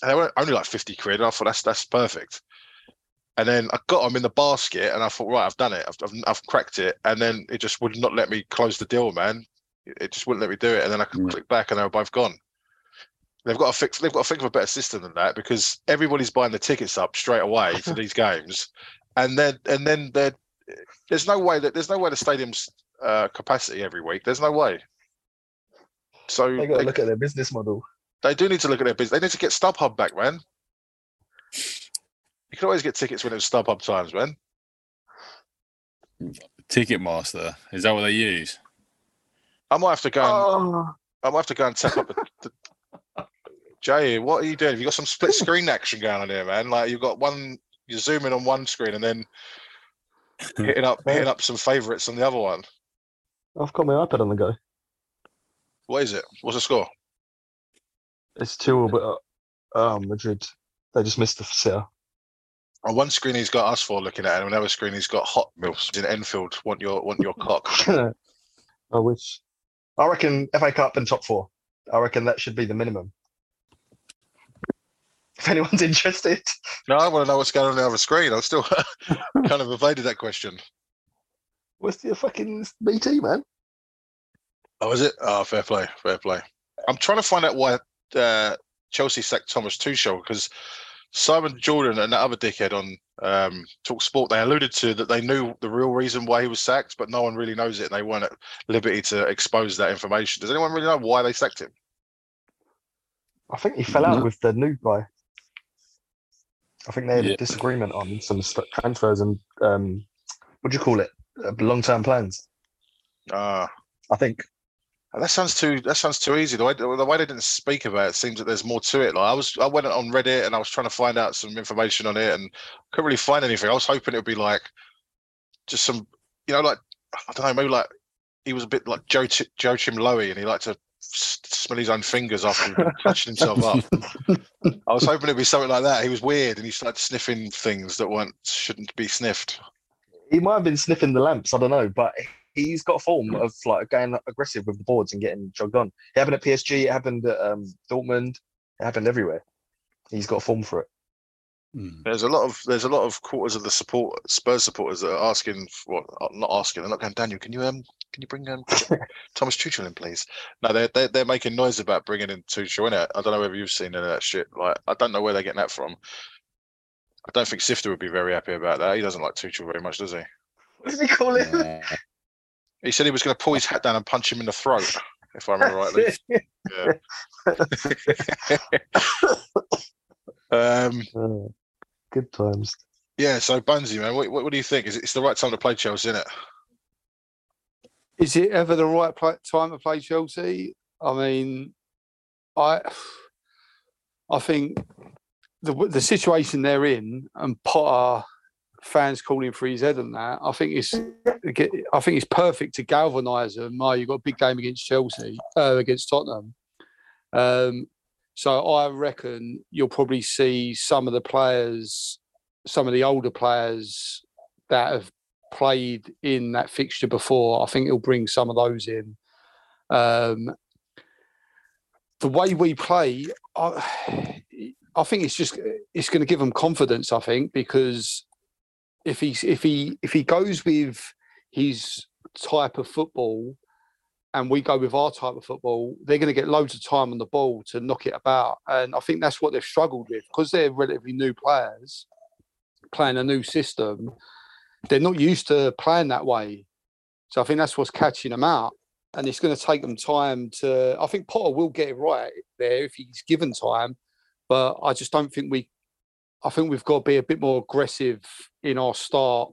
And they were only like 50 quid. And I thought, that's that's perfect. And then I got them in the basket and I thought, right, I've done it. I've, I've, I've cracked it. And then it just would not let me close the deal, man. It just wouldn't let me do it. And then I could Mm. click back and they were both gone. They've got to fix, they've got to think of a better system than that because everybody's buying the tickets up straight away for these games. And then, and then they're, there's no way that there's no way the stadium's uh, capacity every week. There's no way. So They got to look at their business model. they do need to look at their business. They need to get StubHub back, man. You can always get tickets when it's was StubHub times, man. Ticketmaster is that what they use? I might have to go. And, Oh, I might have to go and tap up. A, the, Jai, what are you doing? Have you got some split screen action going on here, man? Like you've got one, you're zooming on one screen and then hitting up, hitting up some favourites on the other one. I've got my iPad on the go. What is it? What's the score? It's two, but uh, um, Madrid. They just missed the sitter. On one screen he's got us four looking at, and on another screen he's got Hot Mills in Enfield. Want your want your cock? I wish. I reckon FA Cup and top four. I reckon that should be the minimum. If anyone's interested, No, I want to know what's going on, on the other screen. I'm still kind of evaded that question. what's the fucking BT man? Oh, is it? Oh, fair play, fair play. I'm trying to find out why uh, Chelsea sacked Thomas Tuchel because Simon Jordan and that other dickhead on um, Talk Sport they alluded to that they knew the real reason why he was sacked, but no one really knows it, and they weren't at liberty to expose that information. Does anyone really know why they sacked him? I think he fell out No. with the new guy. I think they had Yeah. a disagreement on some st- transfers and um, what do you call it? uh, long-term plans. Ah, I think. that sounds too. That sounds too easy. The way the way they didn't speak about it seems that there's more to it. Like I was, I went on Reddit and I was trying to find out some information on it and couldn't really find anything. I was hoping it would be like just some, you know, like I don't know, maybe like he was a bit like Joe Ch- Joachim Lowy and he liked to s- smell his own fingers after touching himself up. I was hoping it'd be something like that. He was weird and he started sniffing things that weren't shouldn't be sniffed. He might have been sniffing the lamps. I don't know, but he's got a form of like going aggressive with the boards and getting jogged on. It happened at PSG. It happened at um, Dortmund. It happened everywhere. He's got a form for it. Hmm. There's a lot of there's a lot of quarters of the support Spurs supporters that are asking for well, not asking. They're not going. Daniel, can you um can you bring um Thomas Tuchel in, please? No, they're they're, they're making noise about bringing in Tuchel in it. I don't know whether you've seen any of that shit. Like I don't know where they're getting that from. I don't think Sifter would be very happy about that. He doesn't like Tuchel very much, does he? What does he call it? Yeah. He said he was going to pull his hat down and punch him in the throat, if I remember rightly. Um, Oh, good times. yeah. So Bonesy, man, what, what, what do you think? Is it, it's the right time to play Chelsea, isn't it? Is it ever the right pla time to play Chelsea? I mean, I I think the the situation they're in and Potter fans calling for his head and that. I think it's I think it's perfect to galvanise them. Oh, you've got a big game against Chelsea, uh, against Tottenham. Um, so I reckon you'll probably see some of the players, some of the older players that have played in that fixture before. I think he'll bring some of those in. Um, the way we play, I, I think it's just it's going to give them confidence. I think because if he's if he if he goes with his type of football and we go with our type of football, they're going to get loads of time on the ball to knock it about. And I think that's what they've struggled with because they're relatively new players playing a new system. They're not used to playing that way. So I think that's what's catching them out. And it's going to take them time to. I think Potter will get it right there if he's given time. But I just don't think we. I think we've got to be a bit more aggressive in our start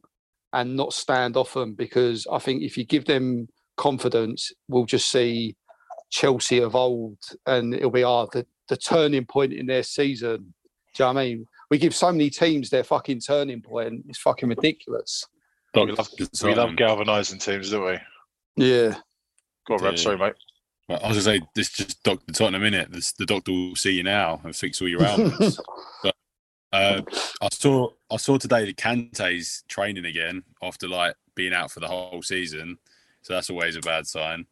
and not stand off them because I think if you give them confidence, we'll just see Chelsea of old and it'll be our the, the turning point in their season. Do you know what I mean? We give so many teams their fucking turning point. It's fucking ridiculous. We love, we love galvanising teams, don't we? Yeah. Go on, Rav. Sorry, mate. Well, I was gonna say this just Doctor Tottenham in it. This, the doctor will see you now and fix all your ailments. but uh, I saw I saw today that Kante's training again after like being out for the whole season, so that's always a bad sign.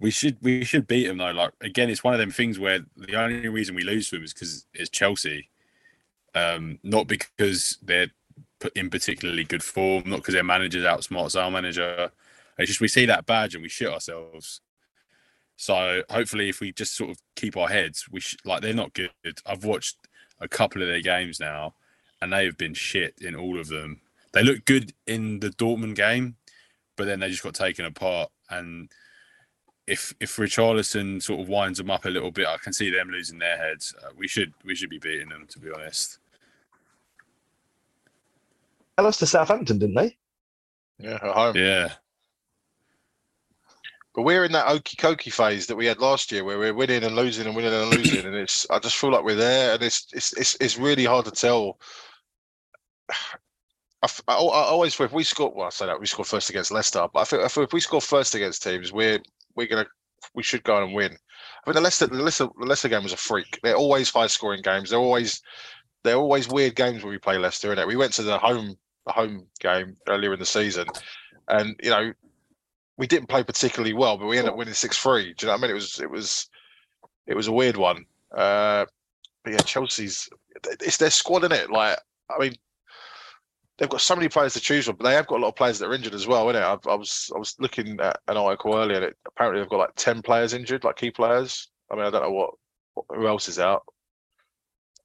We should we should beat them though. Like again, it's one of them things where the only reason we lose to them is because it's Chelsea, um, not because they're in particularly good form, not because their manager's outsmarts our manager. It's just we see that badge and we shit ourselves. So hopefully, if we just sort of keep our heads, we sh- like they're not good. I've watched a couple of their games now, and they have been shit in all of them. They look good in the Dortmund game, but then they just got taken apart. And if if Richarlison sort of winds them up a little bit, I can see them losing their heads. Uh, we should we should be beating them, to be honest. They lost to Southampton, didn't they? Yeah, at home. Yeah, But we're in that okey cokey phase that we had last year, where we're winning and losing and winning and losing, and it's. I just feel like we're there, and it's it's it's, it's really hard to tell. I, I- I always if we score, well, I say that we score first against Leicester, but I feel if we score first against teams, we're we're gonna we should go and win. I mean, the Leicester the Leicester the Leicester game was a freak. They're always high scoring games. They're always they're always weird games when we play Leicester. Innit? We went to the home the home game earlier in the season, and you know we didn't play particularly well, but we ended up winning six three. Do you know what I mean? It was it was it was a weird one. Uh, but yeah, Chelsea's it's their squad, is it? Like I mean, they've got so many players to choose from, but they have got a lot of players that are injured as well, innit? I, I was I was looking at an article earlier, and it, apparently they've got like ten players injured, like key players. I mean, I don't know what, what who else is out,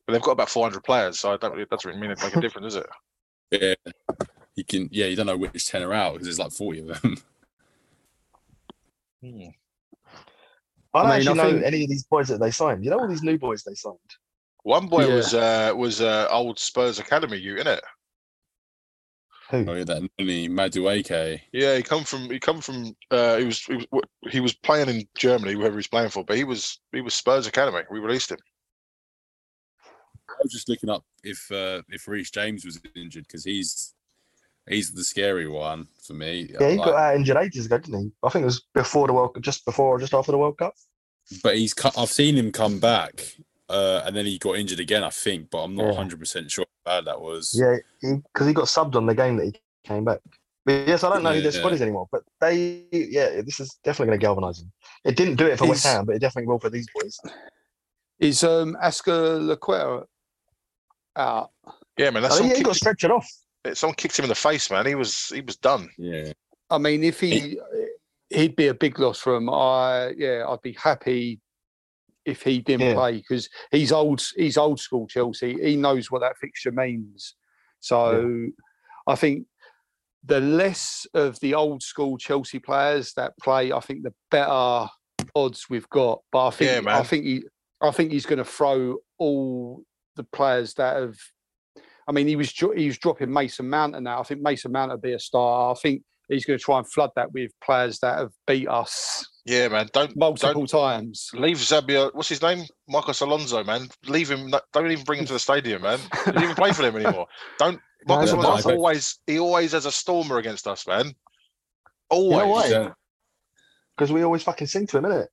but they've got about four hundred players, so I don't really, it doesn't really mean it make a difference, is it? yeah. You can yeah. You don't know which ten are out because there's like forty of them. Hmm. I don't I mean, actually I know any of these boys that they signed. You know all these new boys they signed. One boy Yeah. was uh, was uh, old Spurs academy you, innit? Who? Oh yeah, that Noni Madueke. Yeah, he come from he come from uh, he was he was he was playing in Germany, whoever he's playing for, but he was he was Spurs academy. We released him. I was just looking up if uh, if Reece James was injured because he's he's the scary one for me. Yeah, he Like, got out injured ages ago, didn't he? I think it was before the World, Cup, just before or just after the World Cup. but he's co- I've seen him come back, uh, and then he got injured again. I think, but I'm not Yeah. 100 percent sure how bad that was. Yeah, because he, got subbed on the game that he came back. But yes, I don't know who their Yeah. is anymore. But they, yeah, this is definitely going to galvanise them. It didn't do it for West Is- Ham, but it definitely will for these boys. Is um Azpilicueta out? Yeah, man. That's I think someone, yeah, he got kicked, stretchered off. someone kicked him in the face, man. He was he was done. Yeah, I mean, if he he'd be a big loss for him. I yeah, I'd be happy if he didn't Yeah. play because he's old. He's old school Chelsea. He knows what that fixture means. So I think the less of the old school Chelsea players that play, I think the better odds we've got. But I think Yeah, I think he I think he's going to throw all the players that have. I mean, he was he was dropping Mason Mount and now. I think Mason Mount will be a star. I think he's going to try and flood that with players that have beat us Yeah, man. Don't multiple times. leave Zabia. What's his name? Marcos Alonso, man. Leave him. Don't even bring him to the stadium, man. He didn't even play for him anymore. Don't. Marcos he's a Alonso bastard. always he always has a stormer against us, man. You Always. know why? Yeah. Because we always fucking sing to him, innit?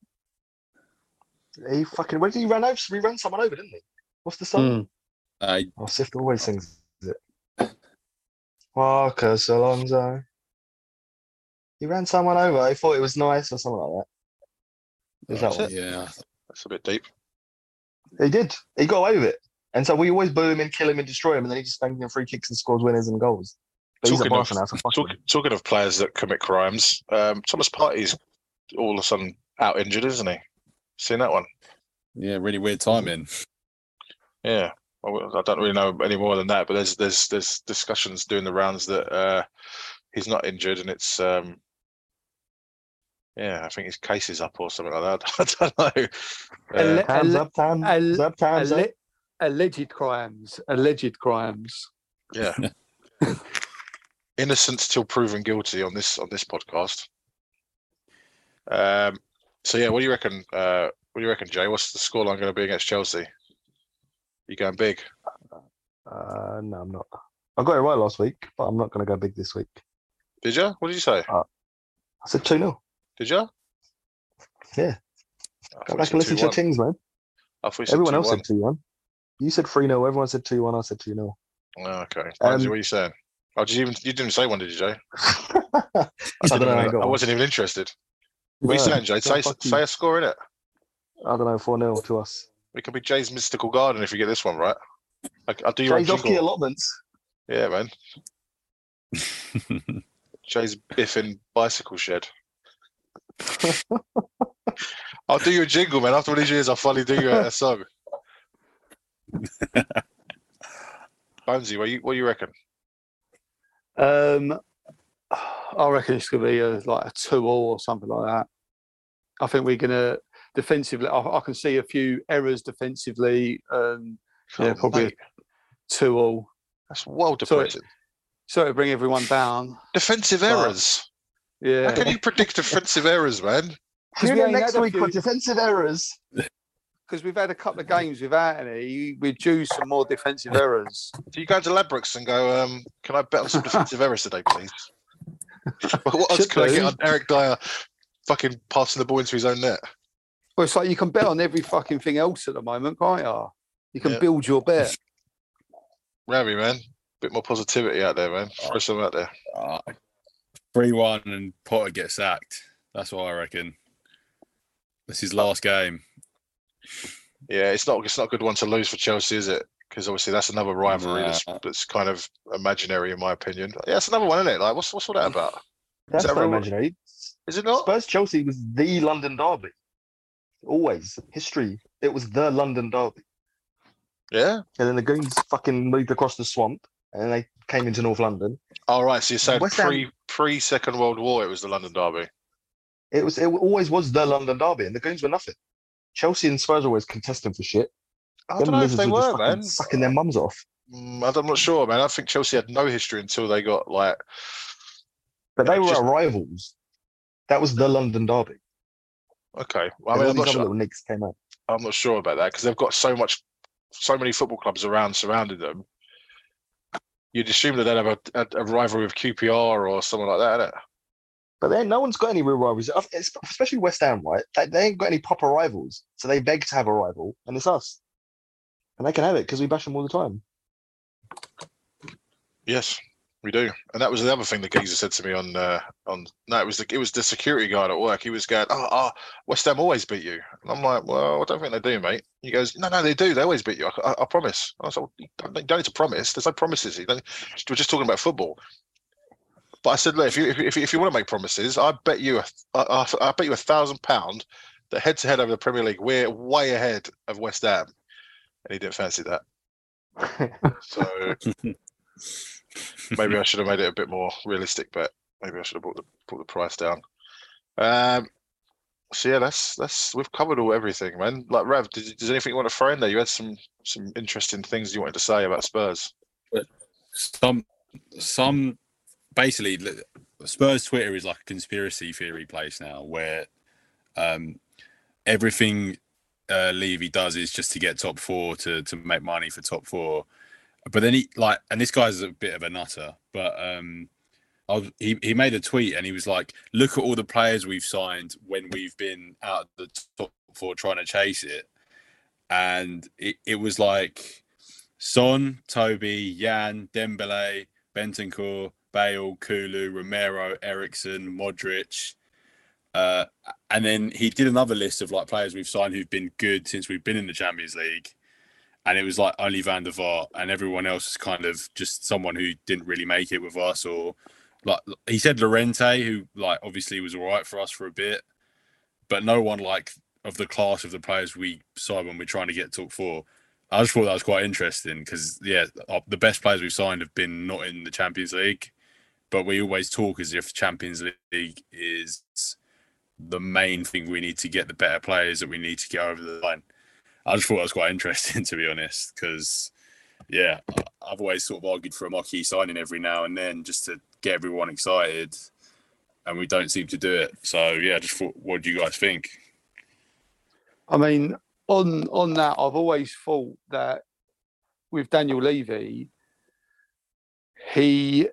He fucking, when did he run over? He ran someone over, didn't he? What's the song? Mm. Uh, Oh, Sift always sings it. Marcos Alonso. He ran someone over. I thought it was nice or something like that. Is that That's one? yeah, That's a bit deep. He did. He got away with it. And so we always boo him and kill him and destroy him, and then he just bangs in free kicks and scores winners and goals. But he's at Talking of- now, so Talk, talking of players that commit crimes, um, Thomas Partey's all of a sudden out injured, isn't he? Seen that one? yeah, really weird timing. Yeah. I don't really know any more than that, but there's there's there's discussions doing the rounds that uh, he's not injured, and it's um, yeah, I think his case is up or something like that. I don't know. Uh, Ele- Hands up, times ele- up, times up. Alleged crimes. Alleged crimes. yeah. Innocent till proven guilty on this on this podcast. Um. So yeah, what do you reckon? Uh, what do you reckon, Jai? What's the scoreline going to be against Chelsea? You going big? Uh, no, I'm not. I got it right last week, but I'm not going to go big this week. Did you? What did you say? I said 2 0. Did you? Yeah. I Go back and listen to your 2-1. things, man. I thought you said Everyone else 2-1. said 2 1. You said 3 0. Everyone said 2 1. I said 2 0. Oh, okay. Um, what are you saying? Oh, did you even you didn't say one, did you, Jai? I don't know. I, ain't I wasn't even interested. What are you saying, Jai? Say say a score in it. I don't know. 4 0 to us. We could be Jai's mystical garden if you get this one right. I, I'll do your own Jai's off key allotments. Yeah, man. Jai's biffing bicycle shed. I'll do you a jingle, man. After all these years, I'll finally do you a, song. Bonesy, what you what you reckon? Um, I reckon it's going to be a, like a two all or something like that. I think we're going to defensively. I, I can see a few errors defensively. Um, Yeah, Oh, probably mate, two all. that's well Sorry. depressing. So to bring everyone down. Defensive errors. Yeah. How can you predict defensive errors, man? 'Cause we Tune in ain't next had a week for defensive errors. because we've had a couple of games without any. We're due some more defensive errors. Do you go to Ladbrokes and go, um, can I bet on some defensive errors today, please? what else Should can I get on Eric Dier fucking passing the ball into his own net? Well, it's like you can bet on every fucking thing else at the moment, can't you? You can Yeah. build your bet. Rami, man. a Bit more positivity out there, man. Throw some out there. Uh, Three one and Potter gets sacked. That's what I reckon. That's his last game. Yeah, it's not it's not a good one to lose for Chelsea, is it? Because obviously that's another rivalry that's, that's kind of imaginary in my opinion. Yeah, it's another one, isn't it? Like, what's what's all that about? That's that not real? imaginary. Is it not? Spurs Chelsea was the London derby. Always. History. It was the London derby. Yeah. And then the Goons fucking moved across the swamp and they came into North London. All right. So you're saying West Ham- pre Second World War, it was the London Derby. It was it always was the London derby and the Goons were nothing. Chelsea and Spurs were always contesting for shit. I Them don't know if they were were, fucking man. Sucking their mums off. Mm, I'm not sure, man. I think Chelsea had no history until they got like. But they were just- our rivals. That was the London derby. Okay, well, I mean, I'm not sure. little nicks came out. I'm not sure about that because they've got so much, so many football clubs around surrounding them. You'd assume that they'd have a, a, a rivalry with QPR or someone like that? But then no one's got any real rivalries, Uh, especially West Ham, right? They, they ain't got any proper rivals, so they beg to have a rival, and it's us. And they can have it because we bash them all the time. Yes, we do. And that was the other thing the geezer said to me on uh, on no, it was the it was the security guard at work. He was going, "Oh, oh West Ham always beat you." And I'm like, "Well, I don't think they do, mate." He goes, "No, no, they do. They always beat you. I, I, I promise." I was like, well, you, don't, you don't need to promise. There's no promises. You don't, we're just talking about football. But I said, look, if you if, if you want to make promises, I bet you a, I, I, I bet you a thousand pound that head to head over the Premier League, we're way ahead of West Ham, and he didn't fancy that. So maybe I should have made it a bit more realistic, but maybe I should have brought the brought the price down. Um, so yeah, that's that's we've covered all everything, man. Like Rav, did, does anything you want to throw in there? You had some some interesting things you wanted to say about Spurs. some some basically Spurs Twitter is like a conspiracy theory place now where um everything uh Levy does is just to get top four to to make money for top four. But then he like and this guy's a bit of a nutter, but um I was, he, he made a tweet and he was like, look at all the players we've signed when we've been out of the top four trying to chase it. And it, it was like Son, Toby, Jan, Dembele, Bentancur, Bale, Kulu, Romero, Eriksen, Modric. Uh, and then he did another list of like players we've signed who've been good since we've been in the Champions League. And it was like only Van der Vaart and everyone else is kind of just someone who didn't really make it with us or like he said Llorente, who like obviously was all right for us for a bit, but no one like of the class of the players we signed when we're trying to get top four. I just thought that was quite interesting because yeah, uh, the best players we've signed have been not in the Champions League, but we always talk as if Champions League is the main thing we need to get the better players that we need to get over the line. I just thought that was quite interesting to be honest, because yeah, I've always sort of argued for a marquee signing every now and then just to get everyone excited, and we don't seem to do it. So yeah, I just thought, what do you guys think? I mean, on on that, I've always thought that with Daniel Levy, he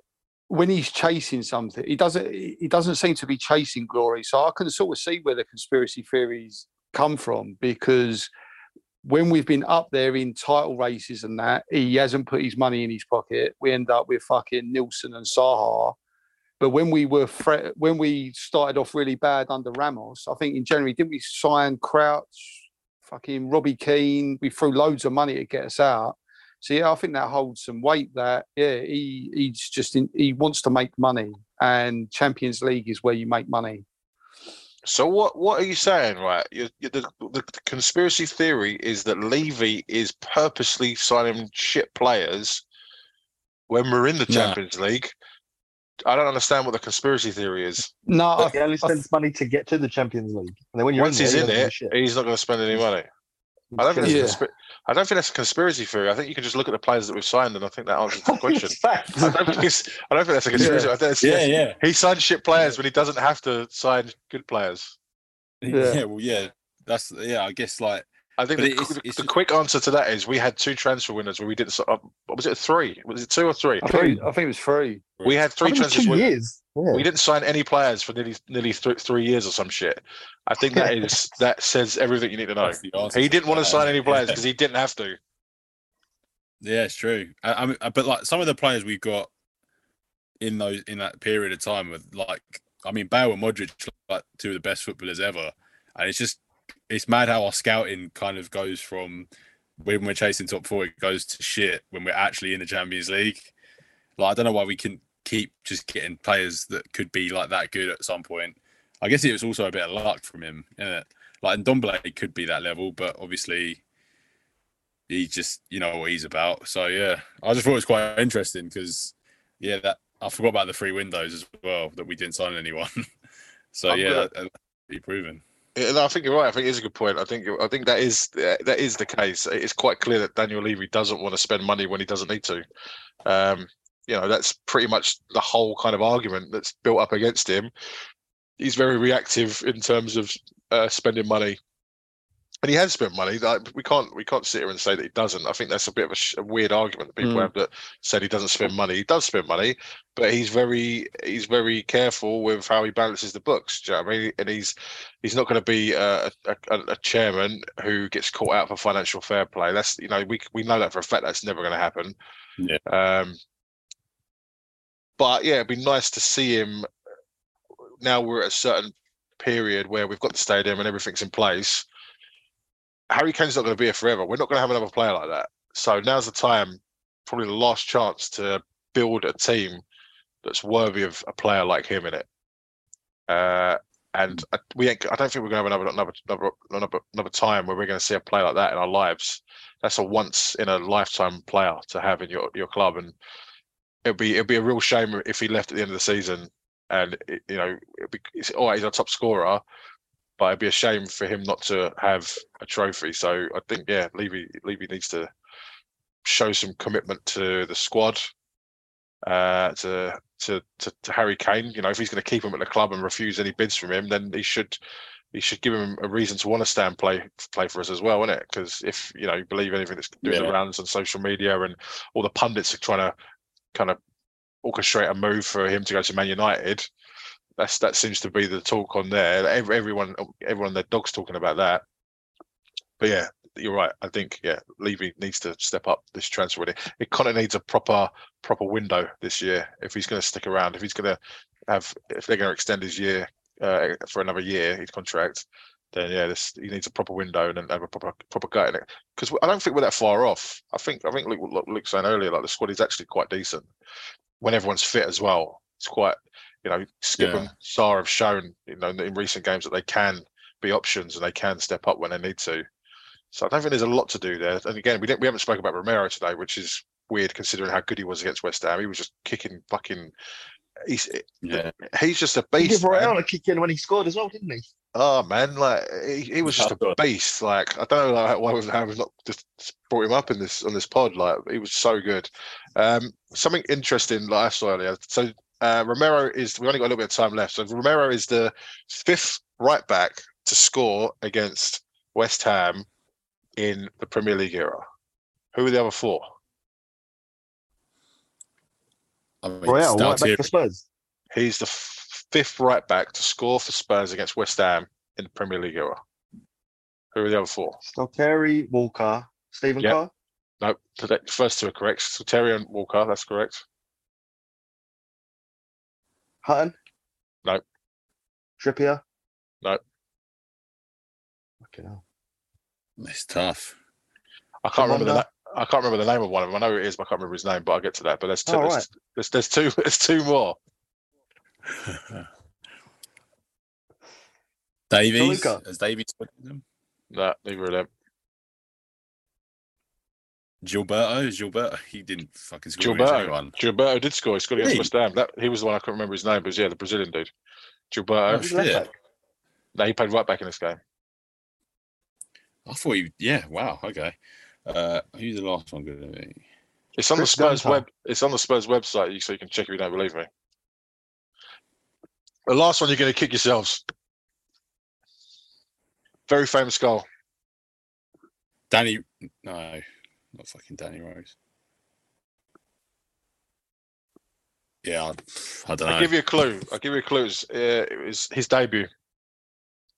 when he's chasing something, he doesn't he doesn't seem to be chasing glory. So I can sort of see where the conspiracy theories come from because when we've been up there in title races and that, he hasn't put his money in his pocket. We end up with fucking Nilsson and Saha. But when we were fre- when we started off really bad under Ramos, I think in January didn't we sign Crouch, fucking Robbie Keane? We threw loads of money to get us out. So yeah, I think that holds some weight. That yeah, he he's just in, he wants to make money, and Champions League is where you make money. So what what are you saying, right? you you the, the conspiracy theory is that Levy is purposely signing shit players when we're in the No. Champions League. I don't understand what the conspiracy theory is. No, I, He only spends money to get to the Champions League. And then when you're Once in he's there, in he doesn't give a it, he's not going to spend any money. I don't think He's that's a Yeah. conspi- I don't think that's a conspiracy theory. I think you can just look at the players that we've signed, and I think that answers the question. It's. I don't think it's. I don't think that's a conspiracy. I think it's, Yeah, yeah, He signs shit players when he doesn't have to sign good players. Yeah. yeah. Well, yeah, that's yeah. I guess like I think the, it's- the, it's the quick answer to that is we had two transfer winners where we didn't. Uh, was it? Three? Was it two or three? I think I think it was three. We had three think it transfer two years. Yeah. We didn't sign any players for nearly nearly th- three years or some shit. I think that is that says everything you need to know. that's the answer He didn't want to sign any players Yeah. because he didn't have to. Yeah, it's true. I, I mean, uh, but like some of the players we've got in those in that period of time with like, I mean, Bale and Modric, like two of the best footballers ever, and it's just it's mad how our scouting kind of goes from when we're chasing top four, it goes to shit when we're actually in the Champions League. Like I don't know why we can keep just getting players that could be like that good at some point. I guess it was also a bit of luck from him, is Like and Ndombele could be that level, but obviously he just you know what he's about. So yeah, I just thought it was quite interesting because yeah, that I forgot about the three windows as well that we didn't sign anyone. so I'm yeah, that, that be proven. I think you're right. I think it is a good point. I think I think that is that is the case. It's quite clear that Daniel Levy doesn't want to spend money when he doesn't need to. Um, you know, that's pretty much the whole kind of argument that's built up against him. He's very reactive in terms of uh, spending money, and he has spent money. Like, we can't we can't sit here and say that he doesn't. I think that's a bit of a, sh- a weird argument that people Mm. have that said he doesn't spend money. He does spend money, but he's very he's very careful with how he balances the books. Do you know what I mean? And he's he's not going to be a, a, a, a chairman who gets caught out for financial fair play. That's you know we we know that for a fact. That's never going to happen. Yeah. Um. But yeah, it'd be nice to see him. Now we're at a certain period where we've got the stadium and everything's in place. Harry Kane's not going to be here forever. We're not going to have another player like that. So now's the time, probably the last chance to build a team that's worthy of a player like him in it. Uh, and I, we ain't, I don't think we're going to have another another another another, another time where we're going to see a player like that in our lives. That's a once in a lifetime player to have in your your club, and it'd be it'd be a real shame if he left at the end of the season. And it, you know, it'd be, it's, all right, he's our top scorer, but it'd be a shame for him not to have a trophy. So I think, yeah, Levy Levy needs to show some commitment to the squad, uh, to, to to to Harry Kane. You know, if he's going to keep him at the club and refuse any bids from him, then he should he should give him a reason to want to stay and play play for us as well, isn't it? Because if you know you believe anything that's doing the rounds on social media and all the pundits are trying to kind of orchestrate a move for him to go to Man United. That's that seems to be the talk on there. Every, everyone, everyone, their dogs talking about that. But yeah, you're right. I think yeah, Levy needs to step up this transfer. window. It kind of needs a proper proper window this year if he's going to stick around. If he's going to have, if they're going to extend his year uh, for another year, his contract, then yeah, this he needs a proper window and have a proper proper gut in it. Because I don't think we're that far off. I think I think Luke Luke saying earlier, like the squad is actually quite decent when everyone's fit as well. It's quite, you know, Skipp Yeah. and Sarr have shown, you know, in recent games that they can be options and they can step up when they need to. So I don't think there's a lot to do there. And again, we didn't we haven't spoken about Romero today, which is weird considering how good he was against West Ham. He was just kicking fucking. He's Yeah. he's just a He beast. gave Royal a kick in when he scored as well, didn't he? Oh man, like he, he was just a God. beast. Like I don't know like, why we've, how we've not just brought him up in this on this pod. Like he was so good. Um, something interesting like I saw earlier. So uh, Romero is we only got a little bit of time left. So Romero is the fifth right back to score against West Ham in the Premier League era. Who are the other four? I mean, Royal, right back for Spurs. He's the f- fifth right back to score for Spurs against West Ham in the Premier League era. Who are the other four? Stokeri, Walker, Stephen Yep. Carr. No, the first two are correct. So Terry and Walker, that's correct. Hutton. No. Trippier. No. Fucking hell. It's tough. I can't remember the Wonder. na- I can't remember the name of one of them. I know who it is, but I can't remember his name. But I'll get to that. But there's two. Oh, there's, right. there's, there's two. There's two more. Davies. Luca. Has Davies put them? No, neither of them. Gilberto. Gilberto. He didn't fucking score against Gilberto. anyone. Gilberto did score. He scored against West Ham. That he was the one I couldn't remember his name. But yeah, the Brazilian dude. Oh, Gilberto. Who's left no, he played right back in this game. I thought he. Yeah. Wow. Okay. Uh, who's the last one going to be? It's on Chris the Spurs Gunter. web. It's on the Spurs website, so you can check if you don't believe me. The last one, you're going to kick yourselves. Very famous goal. Danny. No, not fucking Danny Rose. Yeah, I, I don't know. I'll give you a clue. I'll give you a clue. It was, uh, it was his debut,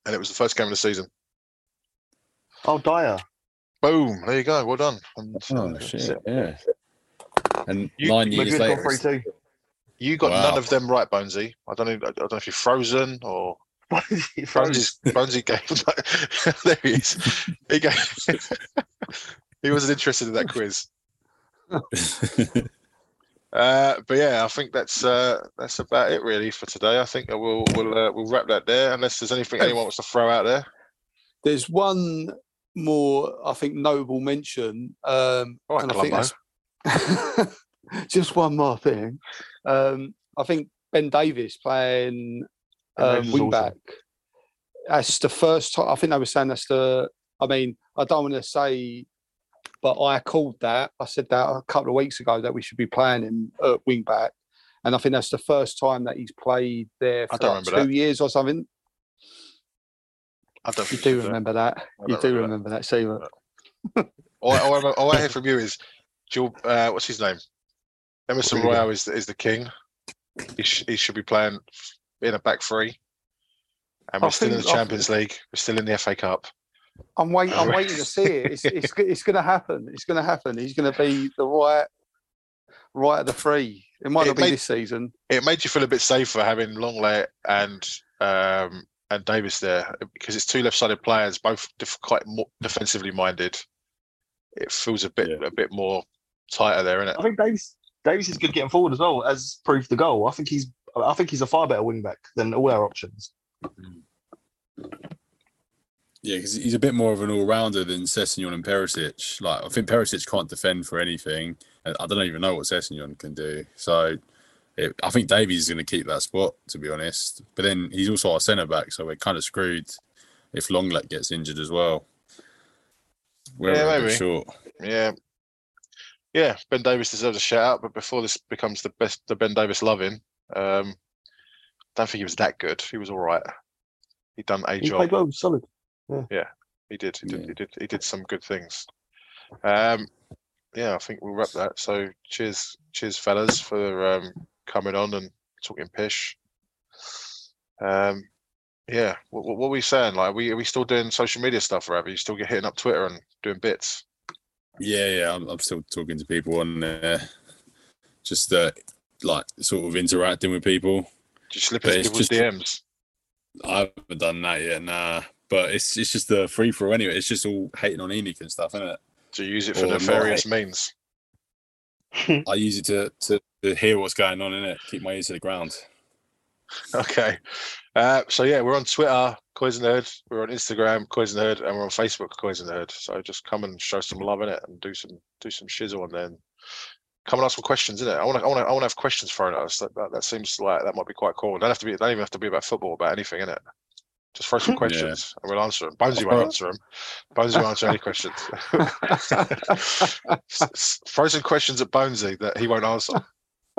and it was the first game of the season. Oh, Dier. Boom! There you go. Well done. And, oh uh, shit! Yeah. And You- nine years later, got it's- 3 You got Wow. none of them right, Bonesy. I don't know. I don't know if you're frozen or 2. Bonesy. Bonesy gave. there he is. He gave. he wasn't interested in that quiz. Uh, but yeah, I think that's uh, that's about it really for today. I think we'll we'll uh, we'll wrap that there. Unless there's anything anyone wants to throw out there. There's one more, I think, notable mention, um, All right, and I think that's just one more thing. Um, I think Ben Davies playing Ben um, Davies is wing awesome. back. that's the first time. I think they were saying that's the. I mean, I don't want to say, but I called that. I said that a couple of weeks ago that we should be playing him at wing back, and I think that's the first time that he's played there for like two that. years or something. I don't You do remember that? I You do remember remember that, Seaver? All, I- all, I all I hear from you is, uh, what's his name? Emerson. Royal is the, is the king. He, sh- he should be playing in a back three. And we're still in the I Champions League. We're still in the FA Cup. I'm waiting. I'm waiting to see it. It's it's it's going to happen. It's going to happen. He's going to be the right right at the free. It might It not be made- this season. It made you feel a bit safer having Lenglet and um, and Davies there because it's two left-sided players, both def- quite more defensively minded. It feels a bit Yeah. a bit more tighter there, isn't I think Davies Davies is good getting forward as well, as proved the goal. I think he's I think he's a far better wing back than all our options. Yeah, because he's a bit more of an all-rounder than Sessegnon and Perisic. Like, I think Perisic can't defend for anything. and I don't even know what Sessegnon can do. So, it, I think Davies is going to keep that spot, to be honest. But then he's also our centre back, so we're kind of screwed if Lenglet gets injured as well. We're Yeah, maybe. short. Yeah. Yeah, Ben Davies deserves a shout out, but before this becomes the best the Ben Davies loving, um don't think he was that good. He was all right. He done a He job. played well, solid. He did. He did. Yeah. He did. He did some good things. Um, yeah, I think we'll wrap that. So, cheers, cheers, fellas, for um, coming on and talking pish. Um, yeah, what, what, what are we saying? Like, are we are we still doing social media stuff, Rav? Are you still get hitting up Twitter and doing bits? Yeah, yeah, I'm, I'm still talking to people on there. Just uh, like sort of interacting with people. Do you slip But into people's just- DMs? I haven't done that yet, nah. But it's it's just a free for all anyway. It's just all hating on Enoch and stuff, isn't it? To use it for Or nefarious means? I use it to, to, to hear what's going on in it, keep my ears to the ground. Okay. Uh, so yeah, we're on Twitter, and Herd. We're on Instagram, and Herd, and we're on Facebook, and Herd. So just come and show some love in it, and do some do some shizzle, and then come and ask some questions in it. I want to I want to I want to have questions thrown at us. That, that that seems like that might be quite cool. Don't have to be. Don't even have to be about football. About anything in it. Just throw some questions, and we'll answer them. Bonesy won't answer them. Bonesy won't answer any questions. S- s- throw some questions at Bonesy that he won't answer.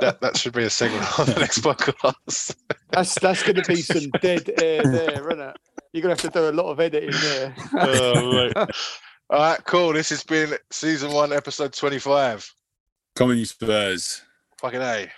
That that should be a segment on the next podcast. That's that's going to be some dead air there, isn't it? You're going to have to do a lot of editing there. Oh, mate. All right, cool. This has been season one, episode 25. Comedy Spurs. Fucking A.